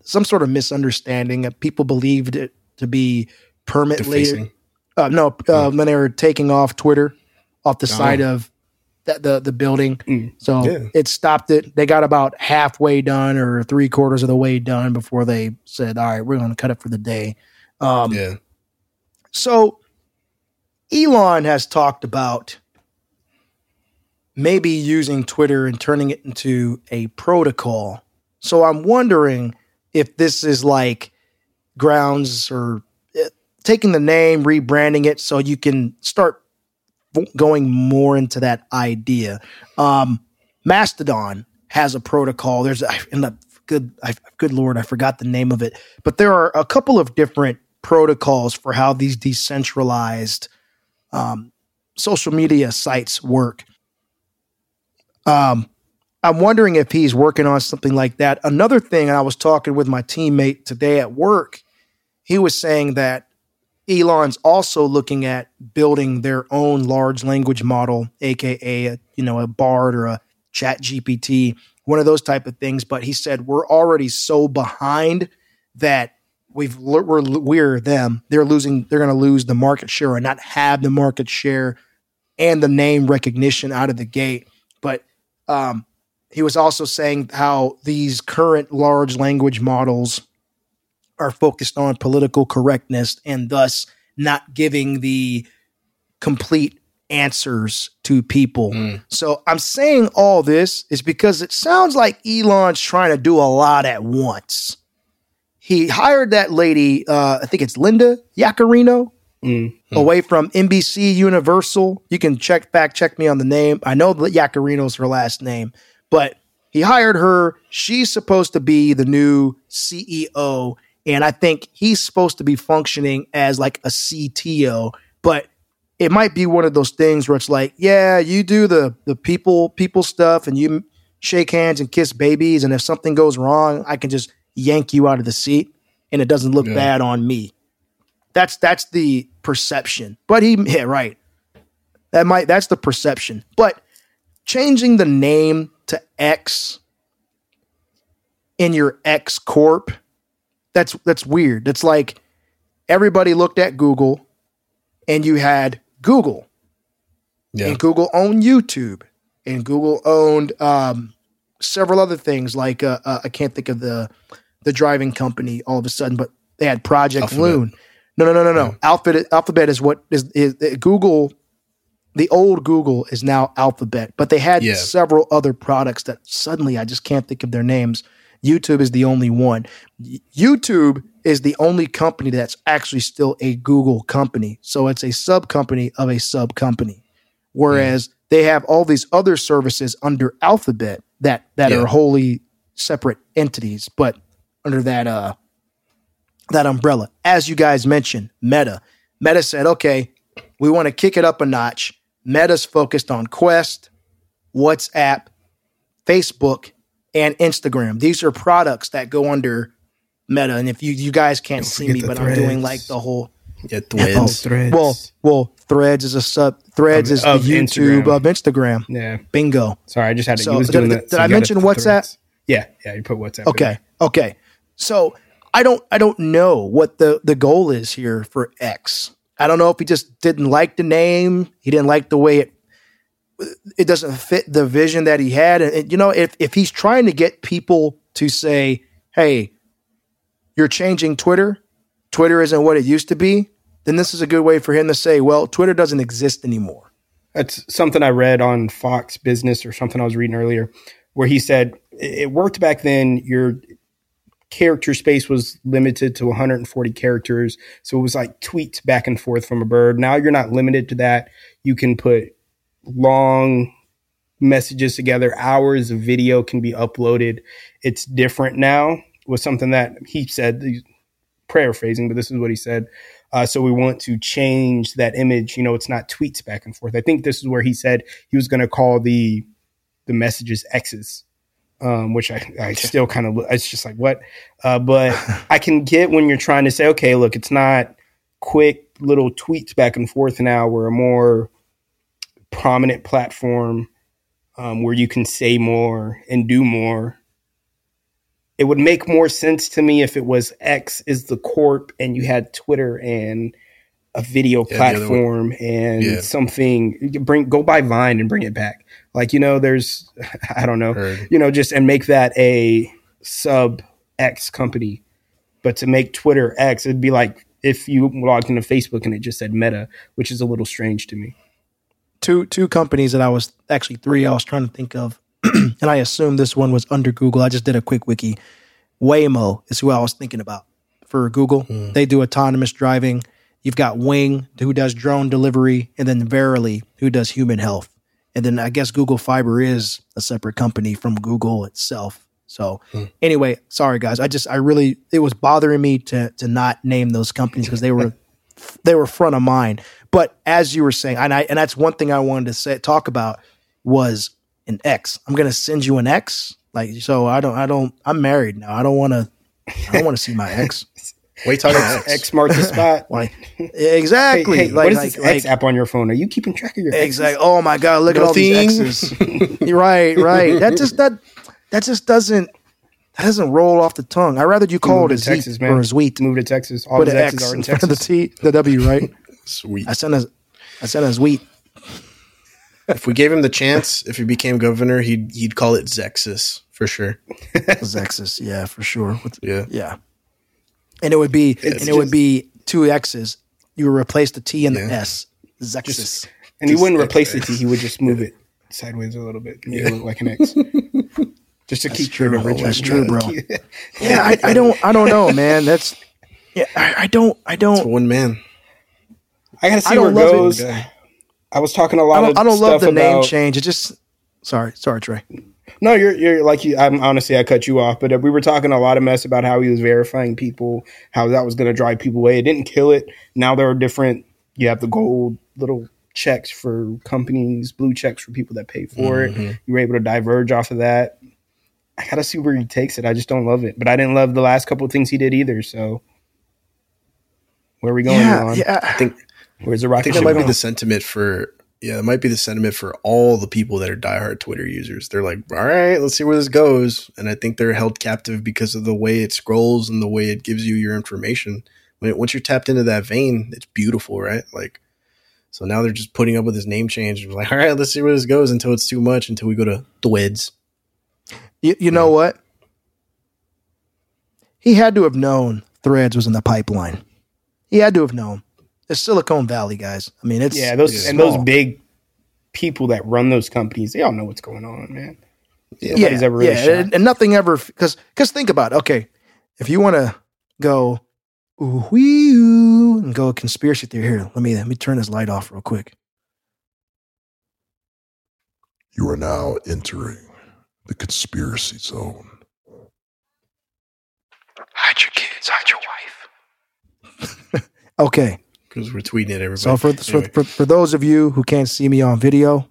some sort of misunderstanding. People believed it to be permit later. Uh, no, uh, when they were taking off Twitter off the side Oh. of that, the the building. Mm. So Yeah. it stopped it. They got about halfway done or three quarters of the way done before they said, "All right, we're going to cut it for the day." Um, yeah so Elon has talked about maybe using Twitter and turning it into a protocol. So I'm wondering if this is like grounds or eh, taking the name, rebranding it so you can start going more into that idea. Um, Mastodon has a protocol. There's a, in the good, I, good lord, I forgot the name of it, but there are a couple of different protocols for how these decentralized um, social media sites work. Um, I'm wondering if he's working on something like that. Another thing, I was talking with my teammate today at work, he was saying that Elon's also looking at building their own large language model, aka you know a Bard or a Chat GPT, one of those type of things. But he said we're already so behind that we've we're we're them. They're losing. They're going to lose the market share or not have the market share and the name recognition out of the gate. But um, he was also saying how these current large language models are focused on political correctness and thus not giving the complete answers to people. Mm. So I'm saying all this is because it sounds like Elon's trying to do a lot at once. He hired that lady, uh, I think it's Linda Yaccarino, Mm. away from NBC Universal. You can check back, check me on the name. I know that Yaccarino's her last name, but he hired her. She's supposed to be the new CEO. And I think he's supposed to be functioning as like a CTO, but it might be one of those things where it's like, yeah, you do the the people people stuff and you shake hands and kiss babies, and if something goes wrong, I can just yank you out of the seat, and it doesn't look Yeah. bad on me. That's that's the perception. But he yeah, right. That might that's the perception. But changing the name to X in your X Corp, that's that's weird. It's like everybody looked at Google and you had Google. Yeah. And Google owned YouTube. And Google owned um, several other things like uh, uh, I can't think of the the driving company all of a sudden, but they had Project Alphabet. Loon. No, no, no, no, no. Alphabet Alphabet is what is, is uh, Google. The old Google is now Alphabet, but they had Yeah. several other products that suddenly I just can't think of their names. YouTube is the only one. YouTube is the only company that's actually still a Google company. So it's a sub company of a sub company. Whereas they have all these other services under Alphabet that that Yeah. are wholly separate entities, but under that uh that umbrella. As you guys mentioned, Meta. Meta said, okay, we want to kick it up a notch. Meta's focused on Quest, WhatsApp, Facebook, and Instagram. These are products that go under Meta. And if you you guys can't see me, but I'm doing like the whole Yeah, [LAUGHS] Oh, threads. Threads. well, well, Threads is a sub. Threads Of- is the YouTube Instagram. of Instagram. Yeah. Bingo. Sorry, I just had to. So, did- doing did- that. did I mention WhatsApp? Threads. Yeah, yeah. You put WhatsApp. Okay. Okay. So I don't I don't know what the the goal is here for X. I don't know if he just didn't like the name. He didn't like the way it it doesn't fit the vision that he had. And, and, you know, if if he's trying to get people to say, "Hey, you're changing Twitter. Twitter isn't what it used to be." Then this is a good way for him to say, "Well, Twitter doesn't exist anymore." That's something I read on Fox Business or something I was reading earlier, where he said it it worked back then. You're character space was limited to 140 characters. So it was like tweets back and forth from a bird. Now you're not limited to that. You can put long messages together, hours of video can be uploaded. It's different now was something that he said, the paraphrasing, but this is what he said. Uh, so we want to change that image. You know, it's not tweets back and forth. I think this is where he said he was going to call the the messages X's, um, which I, I still kind of it's just like what. Uh, but [LAUGHS] I can get when you're trying to say, okay, look, it's not quick little tweets back and forth now. We're a more prominent platform um, where you can say more and do more it would make more sense to me if it was X is the corp and you had Twitter and a video yeah, platform and yeah. something bring go by Vine and bring it back. Like you know, there's [LAUGHS] I don't know, Heard. you know, just and make that a sub X company. But to make Twitter X, it'd be like if you logged into Facebook and it just said Meta, which is a little strange to me. Two two companies that I was actually three I was trying to think of [CLEARS THROAT] and I assume this one was under Google. I just did a quick wiki. Waymo is who I was thinking about for Google. Mm. They do autonomous driving. You've got Wing, who does drone delivery, and then Verily, who does human health. And then I guess Google Fiber is a separate company from Google itself. So mm. anyway, sorry guys. I just I really it was bothering me to to not name those companies because they were [LAUGHS] they were front of mind. But as you were saying, and I and that's one thing I wanted to say talk about was an X. I'm gonna send you an X. Like so, I don't. I don't. I'm married now. I don't want to. I don't want to see my ex. [LAUGHS] Wait, talking X. X marks the spot. [LAUGHS] like exactly. Hey, hey, like, what is like, this like, X app on your phone? Are you keeping track of your exactly? Oh my god! Look at all these X's. [LAUGHS] right, right. That just that that just doesn't that doesn't roll off the tongue. I'd rather you call it a Texas, man. or a sweet. Move to Texas. All the X's are in Texas. the T, the W, right? [LAUGHS] Sweet. I sent a, I sent a sweet if we gave him the chance, if he became governor, he'd he'd call it Zexus for sure. Zexus, yeah, for sure. Yeah, yeah. And it would be it's and just, it would be two X's. You would replace the T and yeah. the S. Zexus. Just, and he wouldn't replace the T. He would just move it sideways a little bit, make yeah. it look like an X. [LAUGHS] just to That's keep true, original. That's true, bro. [LAUGHS] yeah, I, I, don't, I don't know, man. That's yeah, I, I don't, I don't. It's one man. I gotta see where it goes. It. I was talking a lot. I don't, I don't love the about, name change. It just sorry, sorry, Trey. No, you're you're like you. I'm honestly, I cut you off, but uh, we were talking a lot of mess about how he was verifying people, how that was going to drive people away. It didn't kill it. Now there are different. You have the gold little checks for companies, blue checks for people that pay for mm-hmm. it. You were able to diverge off of that. I gotta see where he takes it. I just don't love it, but I didn't love the last couple of things he did either. So where are we going? Yeah, on? yeah. I think Where's the rocket? I think that might going? be the sentiment for yeah, it might be the sentiment for all the people that are diehard Twitter users. They're like, all right, let's see where this goes. And I think they're held captive because of the way it scrolls and the way it gives you your information. When it, once you're tapped into that vein, it's beautiful, right? Like, so now they're just putting up with this name change. And like, all right, let's see where this goes until it's too much, until we go to Thweds. You, you know what? He had to have known Threads was in the pipeline. He had to have known. It's Silicon Valley, guys. I mean, it's yeah, those and those big people that run those companies, they all know what's going on, man. Yeah, yeah, ever really yeah and, and, nothing ever because because think about it. okay, if you want to go ooh wee and go conspiracy theory here, let me let me turn this light off real quick. You are now entering the conspiracy zone. Hide your kids, hide your wife. okay because we're tweeting at everybody. So for, anyway. for, for those of you who can't see me on video,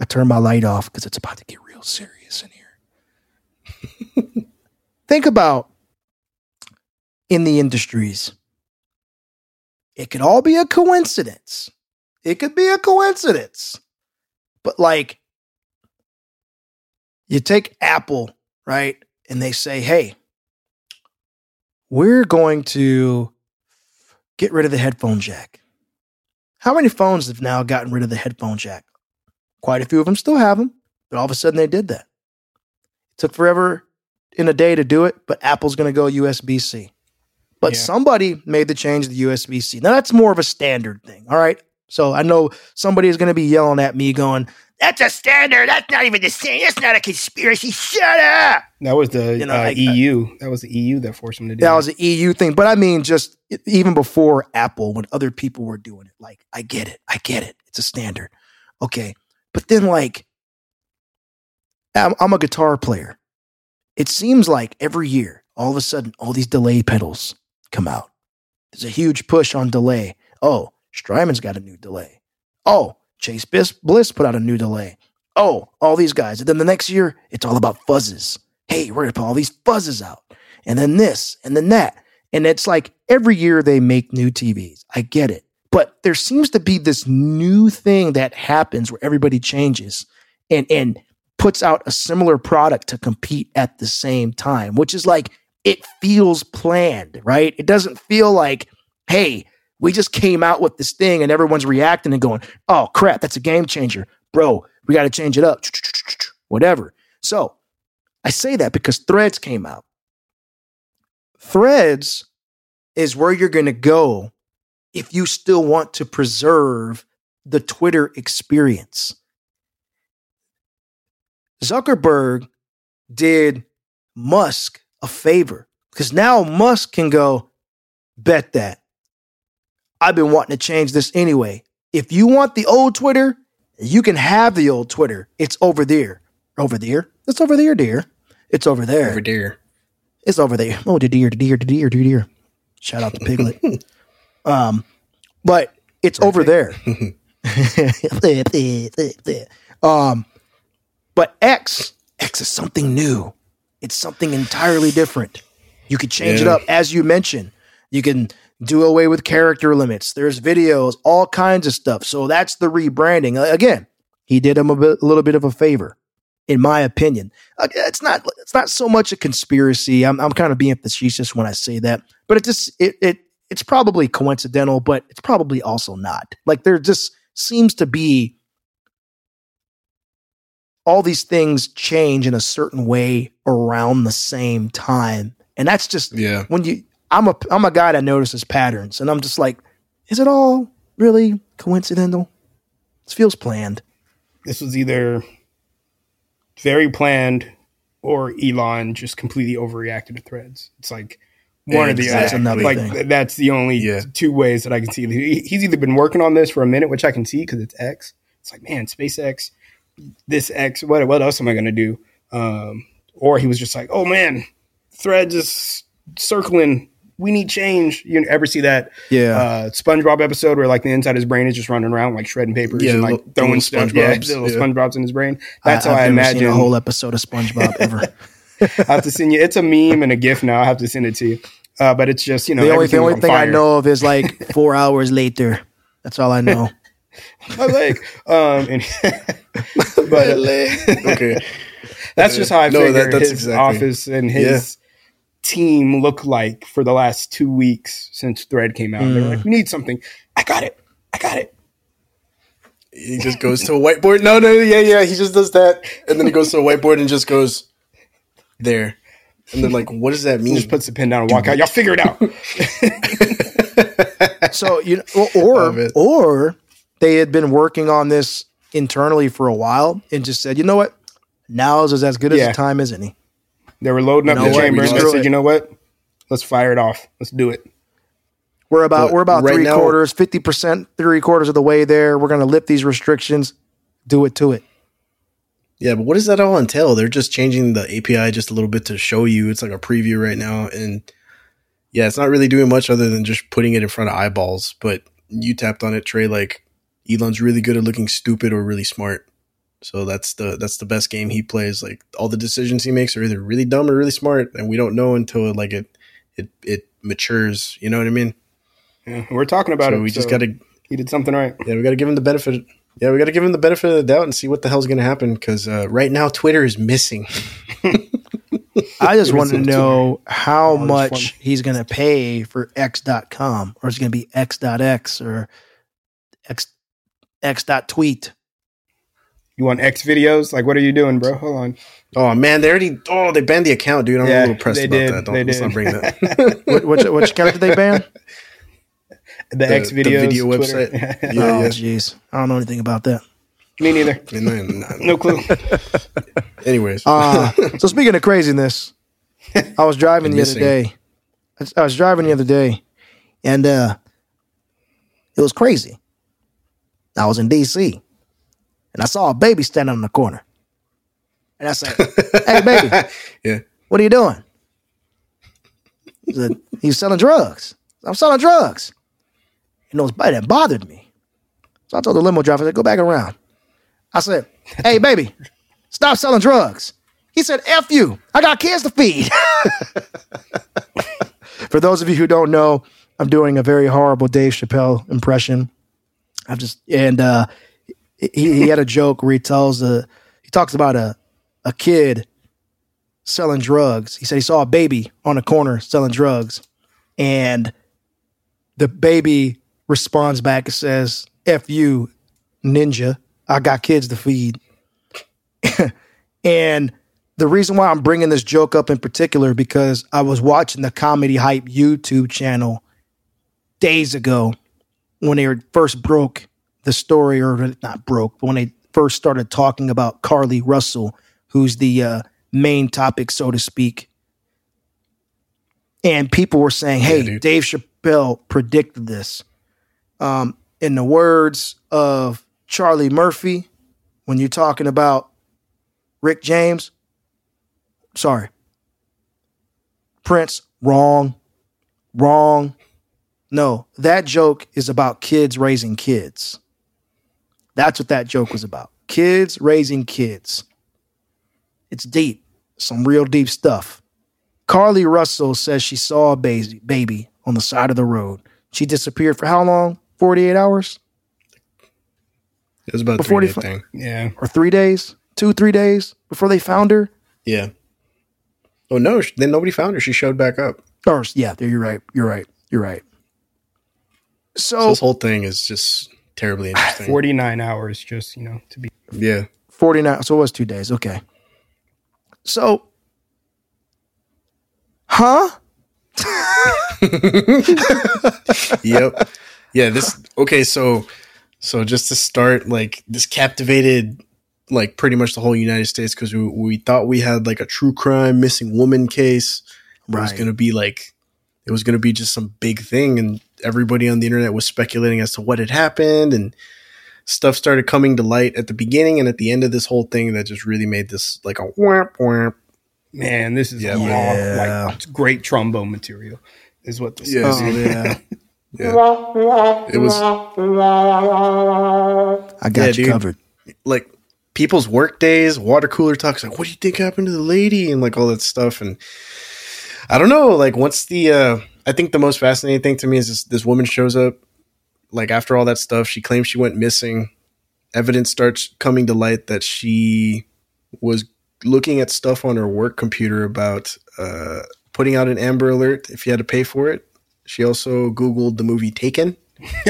I turn my light off because it's about to get real serious in here. [LAUGHS] Think about in the industries. It could all be a coincidence. It could be a coincidence. But like you take Apple, right? And they say, "Hey, we're going to get rid of the headphone jack. How many phones have now gotten rid of the headphone jack? Quite a few of them still have them, but all of a sudden they did that. It took forever in a day to do it, but Apple's going to go USB C. But yeah. somebody made the change to the USB C. Now that's more of a standard thing. All right. So I know somebody is going to be yelling at me going, That's a standard. That's not even the same. That's not a conspiracy. Shut up. That was the You know, uh, like, uh, EU. That was the EU that forced him to do That it. was an EU thing. But I mean, just even before Apple, when other people were doing it, like, I get it. I get it. It's a standard. Okay. But then, like, I'm, I'm a guitar player. It seems like every year, all of a sudden, all these delay pedals come out. There's a huge push on delay. Oh, Strymon's got a new delay. Oh, Chase Bliss put out a new delay. Oh, all these guys. And then the next year, it's all about fuzzes. Hey, we're going to put all these fuzzes out. And then this, and then that. And it's like every year they make new TVs. I get it. But there seems to be this new thing that happens where everybody changes and, and puts out a similar product to compete at the same time, which is like, it feels planned, right? It doesn't feel like, hey, we just came out with this thing and everyone's reacting and going, oh crap, that's a game changer. Bro, we got to change it up. [TSK] Whatever. So I say that because Threads came out. Threads is where you're going to go if you still want to preserve the Twitter experience. Zuckerberg did Musk a favor because now Musk can go, bet that. I've been wanting to change this anyway. If you want the old Twitter, you can have the old Twitter. It's over there. Over there? It's over there, dear. It's over there. over there. It's over there. Oh, dear, dear, dear, dear, dear. Shout out to Piglet. [LAUGHS] um, but it's over there. [LAUGHS] um, but X, X is something new. It's something entirely different. You could change it up, as you mentioned. You can do away with character limits. There's videos, all kinds of stuff. So that's the rebranding. Again, he did him a, bit, a little bit of a favor, in my opinion. It's not. It's not so much a conspiracy. I'm, I'm kind of being facetious when I say that, but it just it it it's probably coincidental, but it's probably also not. Like there just seems to be all these things change in a certain way around the same time, and that's just Yeah. when you I'm a I'm a guy that notices patterns, and I'm just like, is it all really coincidental? This feels planned. this was either very planned or Elon just completely overreacted to threads. It's like one or the That's other. another like thing. that's the only Yeah. two ways that I can see. He's either been working on this for a minute, which I can see because it's X. It's like man, SpaceX, this X. What what else am I going to do? Um, or he was just like, oh man, threads is circling. We need change. You ever see that Yeah. uh, SpongeBob episode where like the inside of his brain is just running around like shredding papers Yeah, and like little- throwing stuff. Yeah, SpongeBobs, little yeah. SpongeBob's in his brain. That's I, how I I've never imagine. seen a whole episode of SpongeBob [LAUGHS] ever. I have to send you. It's a meme and a GIF now. I have to send it to you. Uh, but it's just you know the only the only on thing I know of is like [LAUGHS] four hours later. That's all I know. [LAUGHS] My leg. Um, and but okay. that's just how I No, figure that- his exactly- office and his team look like for the last two weeks since Thread came out. They're Mm. like, we need something. I got it. I got it. He just goes to a whiteboard. No, no, yeah, yeah. He just does that, and then he goes to a whiteboard and just goes there. And then like, what does that He mean? just puts the pen down and walk out. Y'all figure it out. [LAUGHS] So you know, or or they had been working on this internally for a while and just said, you know what, now is as good as the time as any. They were loading up You know the what? chamber and they said, it. you know what? Let's fire it off. Let's do it. We're about But we're about right three now- quarters, fifty percent, three quarters of the way there. We're gonna lift these restrictions. Do it to it. Yeah, but what does that all entail? They're just changing the API just a little bit to show you. It's like a preview right now, and yeah, it's not really doing much other than just putting it in front of eyeballs. But you tapped on it, Trey. Like Elon's really good at looking stupid or really smart. So that's the that's the best game he plays. Like all the decisions he makes are either really dumb or really smart, and we don't know until like it it it matures. You know what I mean? Yeah, we're talking about so it. we just got to He did something right. yeah, we got to give him the benefit. Yeah, we got to give him the benefit of the doubt and see what the hell's going to happen because uh, right now Twitter is missing. [LAUGHS] I just want to Research. know how All this much he's going to pay for X.com or is it going to be X.X or X X.tweet. You want X videos? Like, what are you doing, bro? Hold on. Oh man, they already oh they banned the account, dude. I'm Yeah, a little pressed about did. that. Don't They let's did. not bring that. [LAUGHS] What, which, which account did they ban? The, X videos the video Twitter. website. [LAUGHS] oh, Yeah, yeah. jeez. I don't know anything about that. Me neither. And then- [LAUGHS] No clue. Anyways, Uh, so speaking of craziness, I was driving the other day. I was driving the other day, and uh, it was crazy. I was in D.C. and I saw a baby standing in the corner, and I said, [LAUGHS] "Hey, baby, yeah. what are you doing?" He said, "He's selling drugs." I'm selling drugs. You know, that bothered me. So I told the limo driver, I said, "Go back around." I said, "Hey, baby, stop selling drugs." He said, F you. I got kids to feed. [LAUGHS] For those of you who don't know, I'm doing a very horrible Dave Chappelle impression. I've just and uh he, he had a joke where he tells a he talks about a a kid selling drugs. He said he saw a baby on a corner selling drugs, and the baby responds back and says, F you, ninja. I got kids to feed. [LAUGHS] and the reason why I'm bringing this joke up in particular because I was watching the Comedy Hype YouTube channel days ago when they first broke the story, or not broke, but when they first started talking about Carlee Russell, who's the uh, main topic, so to speak. And people were saying, "Hey, dude. Dave Chappelle predicted this." Um, in the words of Charlie Murphy, when you're talking about Rick James, sorry, Prince, wrong, wrong. No, that joke is about kids raising kids. That's what that joke was about. Kids raising kids. It's deep, some real deep stuff. Carlee Russell says she saw a baby, baby on the side of the road. She disappeared for how long? 48 hours It was about a Before three they day thing. Yeah. or three days? Two, three days before they found her? Yeah. Oh no! sh- Then nobody found her. She showed back up. Or, yeah, you're right. You're right. You're right. So So this whole thing is just terribly [SIGHS] interesting. 49 hours just, you know, to be. Yeah. 49 so it was two days okay so huh [LAUGHS] yep. Yeah, this okay, so so just to start, like this captivated like pretty much the whole United States because we, we thought we had like a true crime missing woman case. Right. It was gonna be like it was gonna be just some big thing and everybody on the internet was speculating as to what had happened and stuff started coming to light at the beginning and at the end of this whole thing that just really made this like a whap whap. Man, this is Yeah, raw, yeah. like great trombone material, is what this Yeah. is. oh yeah [LAUGHS] Yeah. It was i got Yeah, you dude. covered like people's work days, water cooler talks, like, what do you think happened to the lady? And like all that stuff. And I don't know, like once the uh I think the most fascinating thing to me is this this woman shows up, like after all that stuff, she claims she went missing. Evidence starts coming to light that she was looking at stuff on her work computer about uh putting out an Amber Alert if you had to pay for it. She also Googled the movie Taken. [LAUGHS]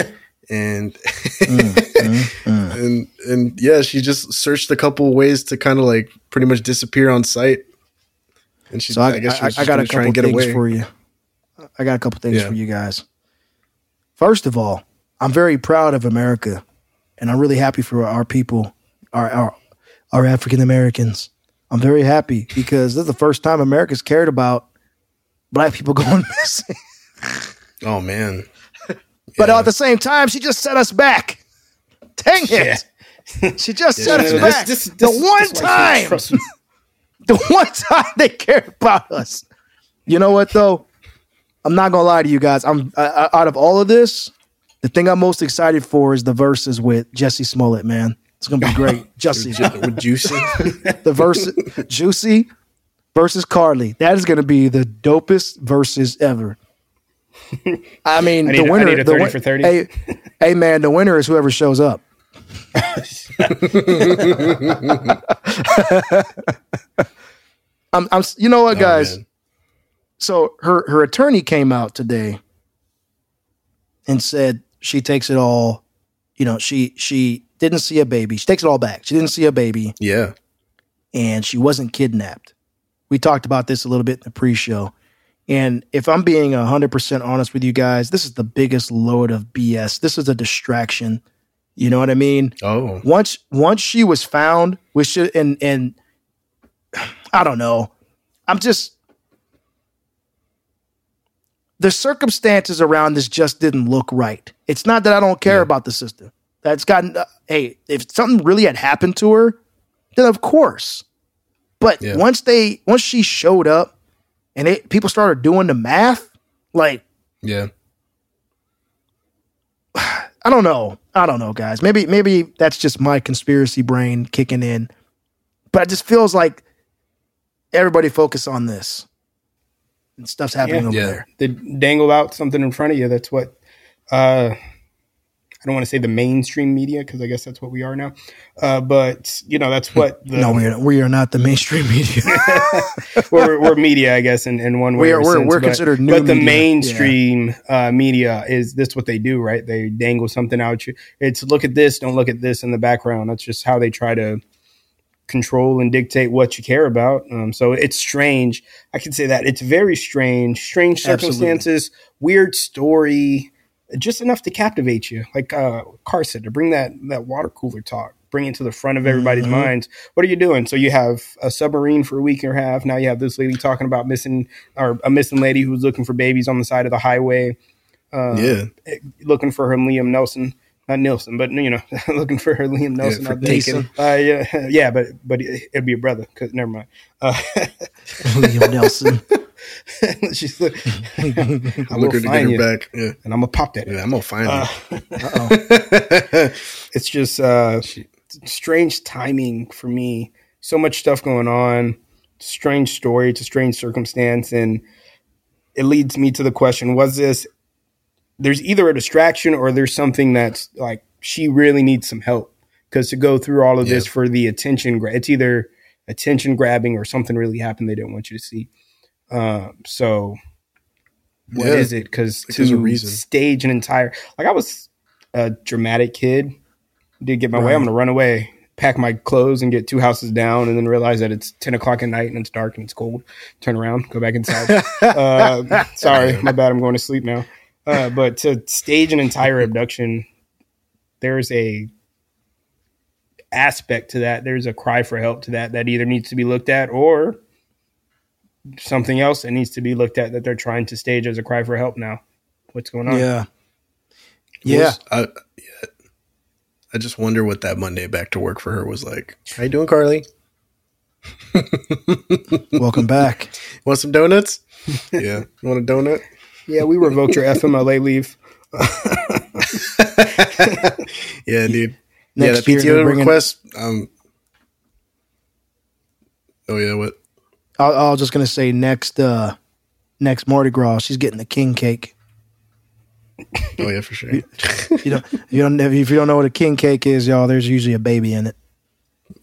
and mm, mm, mm. and and yeah, she just searched a couple ways to kind of like pretty much disappear on site. And she, so i, I, guess she I, I got a gonna try couple and get things away. for you i got a couple things Yeah. for you guys first of all i'm very proud of america and i'm really happy for our people our our, our african americans i'm very happy because this is the first time america's cared about black people [LAUGHS] going missing Oh man, But at the same time, she just set us back. Dang it. She just set us back. This- this- the this- one this is why you time, [LAUGHS] the one time they cared about us. You know what though? I'm not gonna lie to you guys. I'm uh, out of all of this, the thing I'm most excited for is the verses with Jussie Smollett. Man, it's gonna be [LAUGHS] great. Jesse, with juicy. [LAUGHS] the verse, Juicy versus Carlee. That is gonna be the dopest verses ever. [LAUGHS] I mean, I the a- I winner. need a the 30 win- for 30. Hey, hey, man, the winner is whoever shows up. I'm, I'm, you know what, Oh, guys? man. So her her attorney came out today and said she takes it all. You know, she she didn't see a baby. She takes it all back. She didn't see a baby, Yeah, and she wasn't kidnapped. We talked about this a little bit in the pre-show. And if I'm being 100% honest with you guys, this is the biggest load of BS. This is a distraction. You know what I mean? Oh, Once once she was found, we should and and I don't know. I'm just the circumstances around this just didn't look right. It's not that I don't care about the sister. That's gotten uh, hey, if something really had happened to her, then of course. But Yeah. once they once she showed up and it, people started doing the math, like yeah. [SIGHS] I don't know. I don't know, guys. Maybe maybe that's just my conspiracy brain kicking in. But it just feels like everybody focus on this. And stuff's happening Yeah. over Yeah. there. They dangle out something in front of you. That's what uh, I don't want to say the mainstream media because I guess that's what we are now. Uh, but you know, that's what the, no, we are, we are not the mainstream media. [LAUGHS] we're, we're media, I guess, in, in one way. We are- or we're- sense, we're but- considered new But the media. mainstream uh, media is this what they do, right? They dangle something out you. It's look at this, don't look at this in the background. That's just how they try to control and dictate what you care about. Um, so it's strange. I can say that it's very strange, strange Absolutely. circumstances, weird story, just enough to captivate you. Like uh, Carr said, to bring that that water cooler talk, bring it to the front of everybody's Mhm. minds. What are you doing? So you have a submarine for a week and a half. Now you have this lady talking about missing or a missing lady who's looking for babies on the side of the highway. Uh, yeah. looking for her Liam Nelson, not Nelson, but you know, [LAUGHS] looking for her Liam Nelson. for out there. Taken. Uh, yeah, [LAUGHS] yeah, but but it'd be a brother. Cause never mind. Uh, [LAUGHS] Liam Nelson. she's like, I I'm looking to get find her you, back. Yeah. and I'm gonna pop that. Yeah, I'm gonna find Uh, her. Uh-oh. it's just uh, strange timing for me. So much stuff going on. Strange story. It's a strange circumstance, and it leads me to the question: Was this? There's either a distraction or there's something that's like she really needs some help because to go through all of this for the attention, gra- it's either attention grabbing or something really happened they didn't want you to see. Um, so what is Yeah. it? Because Like, there's a to reason. stage an entire like I was a dramatic kid, did get my way. I'm gonna run away, pack my clothes, and get two houses down, and then realize that it's ten o'clock at night and it's dark and it's cold. Turn around, go back inside. uh, [LAUGHS] sorry, my bad. I'm going to sleep now. Uh, but to stage an entire abduction, there's a aspect to that. There's a cry for help to that that either needs to be looked at or something else that needs to be looked at that they're trying to stage as a cry for help now. What's going on? Yeah. Yeah. I, yeah. I just wonder what that Monday back to work for her was like. How you doing, Carlee? Welcome back. [LAUGHS] Want some donuts? yeah. You want a donut? Yeah, we revoked your FMLA leave. [LAUGHS] yeah, dude. Next yeah, the PTO request. Um. Oh yeah, what? I, I was just gonna say next uh next Mardi Gras, she's getting the king cake. Oh yeah, for sure. You don't you don't if you don't know what a king cake is, y'all, there's usually a baby in it.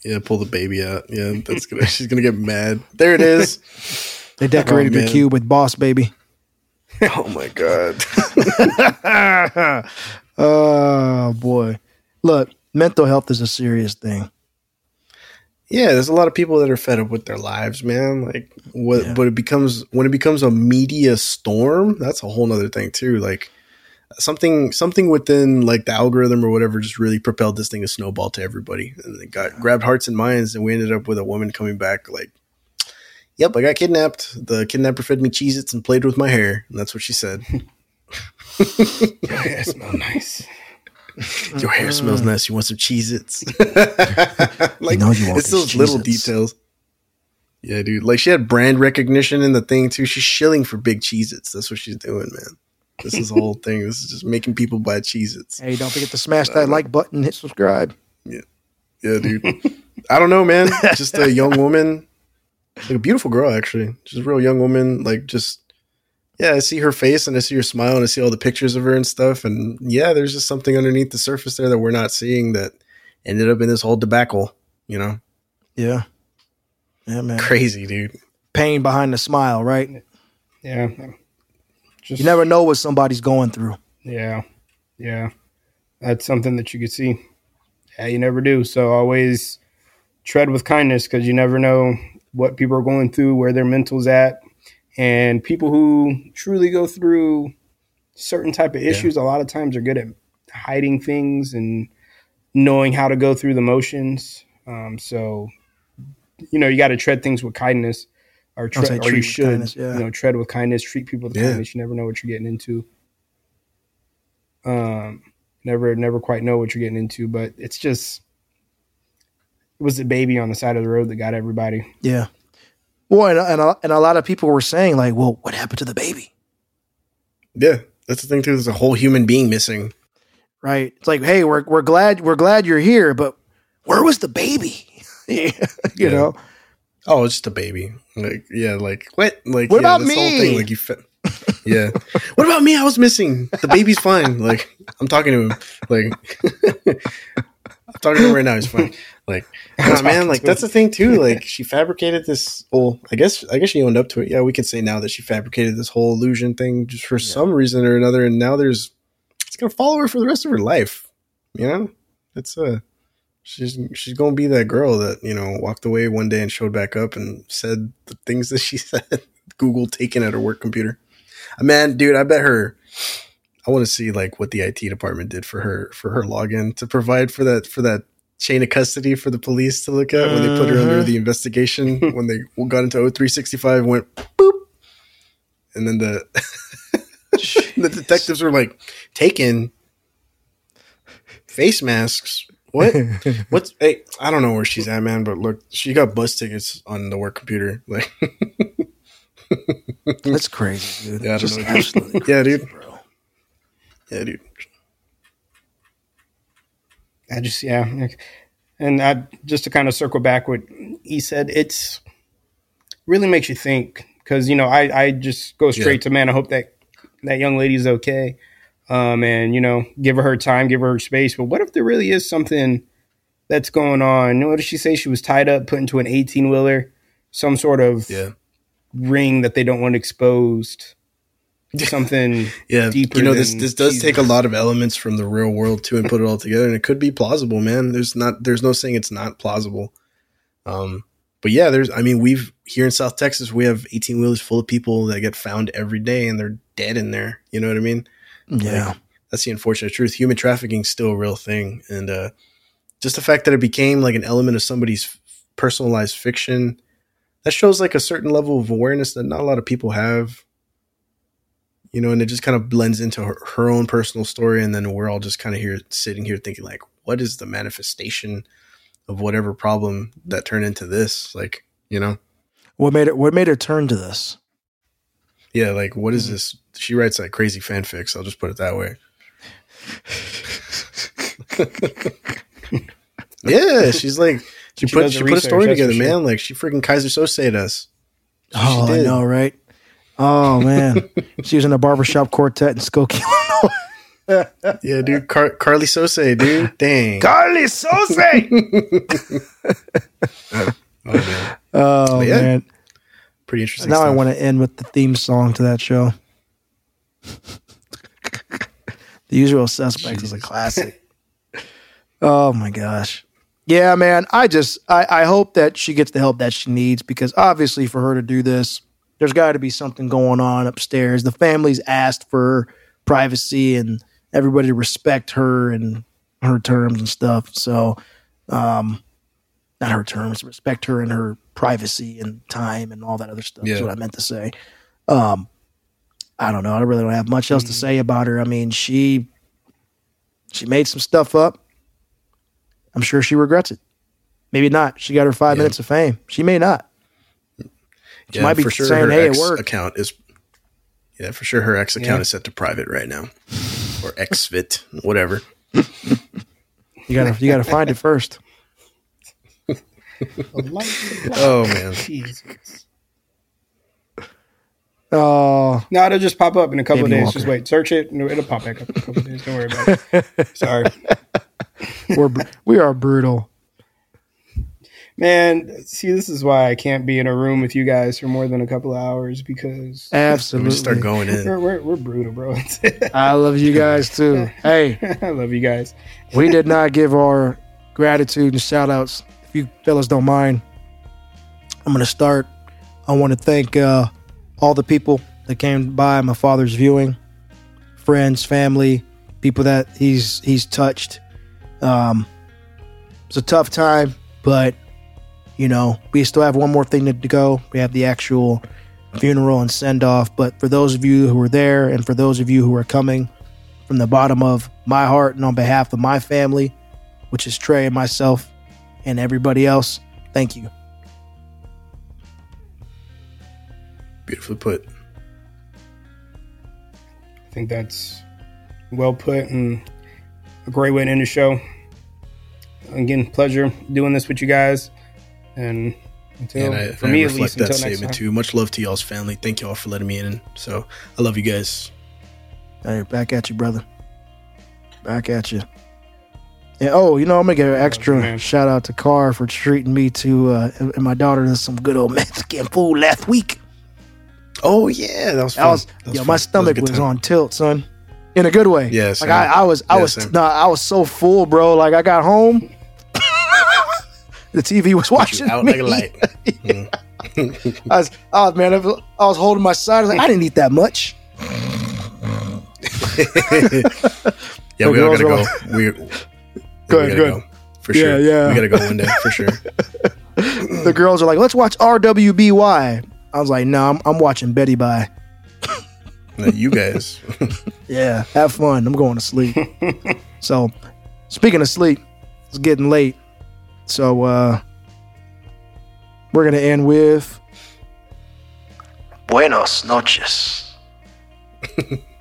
yeah, pull the baby out. Yeah, that's gonna. [LAUGHS] she's gonna get mad. There it is. They decorated Oh, man. cube with boss baby. [LAUGHS] oh my god. [LAUGHS] oh boy. Look, mental health is a serious thing. Yeah, there's a lot of people that are fed up with their lives, man. Like what Yeah. but it becomes when it becomes a media storm, that's a whole nother thing too. Like something something within like the algorithm or whatever just really propelled this thing to snowball to everybody. And it got grabbed hearts and minds and we ended up with a woman coming back like Yep, I got kidnapped. The kidnapper fed me Cheez Its and played with my hair. And that's what she said. [LAUGHS] Yeah, smells nice. Your hair smells mm. nice. You want some Cheez Its? [LAUGHS] [LAUGHS] like, know you want it's those little Cheez-Its. details. Yeah, dude. Like, she had brand recognition in the thing, too. She's shilling for big Cheez Its. That's what she's doing, man. This is the whole thing. This is just making people buy Cheez Its. Hey, don't forget to smash that uh, like button, and hit subscribe. Yeah. Yeah, dude. I don't know, man. Just a young woman. Like a beautiful girl, actually. Just a real young woman. Like, just, yeah, I see her face and I see her smile and I see all the pictures of her and stuff. And yeah, there's just something underneath the surface there that we're not seeing that ended up in this whole debacle, you know? Yeah. Yeah, man. Crazy, dude. Pain behind the smile, right? Yeah. Just, You never know what somebody's going through. Yeah. Yeah. That's something that you could see. Yeah, you never do. So always tread with kindness because you never know what people are going through, where their mental's at. And people who truly go through certain type of issues a lot of times are good at hiding things and knowing how to go through the motions. Um, so, you know, you got to tread things with kindness, or, tre- or you should, kindness, yeah. you know, tread with kindness, treat people with Yeah. kindness. You never know what you're getting into. Um, never, never quite know what you're getting into, but it's just was the baby on the side of the road that got everybody. Yeah. Well, and, and, a, and a lot of people were saying, like, well, what happened to the baby? Yeah, that's the thing too. There's a whole human being missing. Right. It's like, hey, we're, we're glad we're glad you're here, but where was the baby? [LAUGHS] Yeah. You Yeah. know? Oh, it's just a baby. Like, yeah, like what? Like, What yeah, about that's the whole me? thing. Like, you, fe- yeah. what about me? I was missing. The baby's fine. Like, I'm talking to him. Like, [LAUGHS] I'm talking to him right now. He's fine. Like, [LAUGHS] nah, man. Like, that's the thing too. [LAUGHS] Like, she fabricated this. Well, I guess, I guess she owned up to it. Yeah, we could say now that she fabricated this whole illusion thing just for some reason or another, and now there's, it's gonna follow her for the rest of her life. You know, it's uh she's she's gonna be that girl that you know walked away one day and showed back up and said the things that she [LAUGHS] said. Google taken at her work computer. Uh, Man, dude, I bet her. I want to see like what the IT department did for her for her login to provide for that for that chain of custody for the police to look at when they put her under Mhm. the investigation [LAUGHS] when they got into O365 went boop and then the [LAUGHS] the detectives were like taken face masks what [LAUGHS] what's hey i don't know where she's at man but look she got bus tickets on the work computer like That's crazy, dude. Yeah, I don't Just know, dude. absolutely yeah dude bro. yeah dude I just yeah, and I just to kind of circle back what he said, it's really makes you think because you know I I just go straight to man. I hope that that young lady's okay, um, and you know give her her time, give her her space. But what if there really is something that's going on? What did she say? She was tied up, put into an eighteen wheeler, some sort of yeah ring that they don't want exposed. Something [LAUGHS] yeah deeper you know this than this does take a lot of elements from the real world too and put it all together and it could be plausible man there's not there's no saying it's not plausible um but yeah there's i mean we've here in south texas we have 18 wheelers full of people that get found every day and they're dead in there you know what i mean Yeah. Like, that's the unfortunate truth. Human trafficking is still a real thing, and uh, just the fact that it became like an element of somebody's personalized fiction that shows like a certain level of awareness that not a lot of people have. You know, and it just kind of blends into her, her own personal story, and then we're all just kind of here sitting here thinking like, what is the manifestation of whatever problem that turned into this? Like, you know, What made it what made her turn to this? yeah, like what is mm. this? She writes like crazy fanfics. I'll just put it that way. [LAUGHS] yeah, she's like she, She put she put a story together, sure. man. Like she freaking Keyser Söze us. Oh, I know, right? Oh man. she was in a barbershop quartet in Skokie, Yeah, dude, Car- Carlee Sose, dude. Dang. Carlee Sose. [LAUGHS] oh man, Oh yeah, man. pretty interesting. Now I want to end with the theme song to that show. [LAUGHS] the Usual Suspects is a classic. oh my gosh. Yeah, man. I just I, I hope that she gets the help that she needs because obviously for her to do this, there's got to be something going on upstairs. The family's asked for privacy and everybody to respect her and her terms and stuff. So, um, not her terms, respect her and her privacy and time and all that other stuff. Is Yeah. what I meant to say. Um, I don't know. I really don't have much else to say about her. I mean, she she made some stuff up. I'm sure she regrets it. Maybe not. She got her five Yeah. minutes of fame. She may not. She might be saying, her "Hey, it ex worked." account is yeah, for sure her ex account Yeah. is set to private right now. Or exfit, whatever. You gotta you gotta find it first. Oh man. Jesus. [LAUGHS] Oh, uh, No, it'll just pop up in a couple Baby of days. Walker. Just wait, search it, and it'll pop back up in a couple of days. Don't worry about it. [LAUGHS] Sorry, we're we are brutal. Man. See, this is why I can't be in a room with you guys for more than a couple of hours because Absolutely. just start going we're, in. we're, we're brutal, bro. [LAUGHS] I love you guys too. Hey, [LAUGHS] I love you guys. we did not give our gratitude and shout outs. If you fellas don't mind, I'm going to start. I want to thank uh, all the people that came by my father's viewing, friends, family, people that he's he's touched. Um, It's a tough time, but you know, we still have one more thing to, to go. We have the actual funeral and send off. But for those of you who are there and for those of you who are coming from the bottom of my heart and on behalf of my family, which is Trey and myself and everybody else, thank you. Beautifully put. I think that's well put and a great way to end the show. Again, pleasure doing this with you guys. And until and I, for and me I at reflect least that until next statement time. too. Much love to y'all's family. Thank y'all for letting me in. So I love you guys. Hey, back at you, brother. Back at you. And Oh, you know, I'm gonna give an extra man. shout out to Carr for treating me to uh, and my daughter to some good old [LAUGHS] Mexican food last week. Oh yeah, that was fun. I was, That yo, fun. my That stomach good was, on tilt, son, in a good way. Yeah, like. I, I was, I Yeah, was, same. no, I was so full, bro. Like I got home, the TV was watching out me. like a light. [LAUGHS] Mm. I was, oh man, I was, I was holding my side. I was like, I didn't eat that much. [LAUGHS] Yeah, we all gotta go. We, yeah, [LAUGHS] Good, good. go. For sure. yeah. We gotta go one day for sure. [CLEARS THROAT] The girls are like, let's watch RWBY. I was like, no, I'm, I'm watching Betty Bye. No, you guys. Yeah, have fun. I'm going to sleep. so, speaking of sleep, it's getting late. So, uh, we're going to end with Buenos noches. [LAUGHS]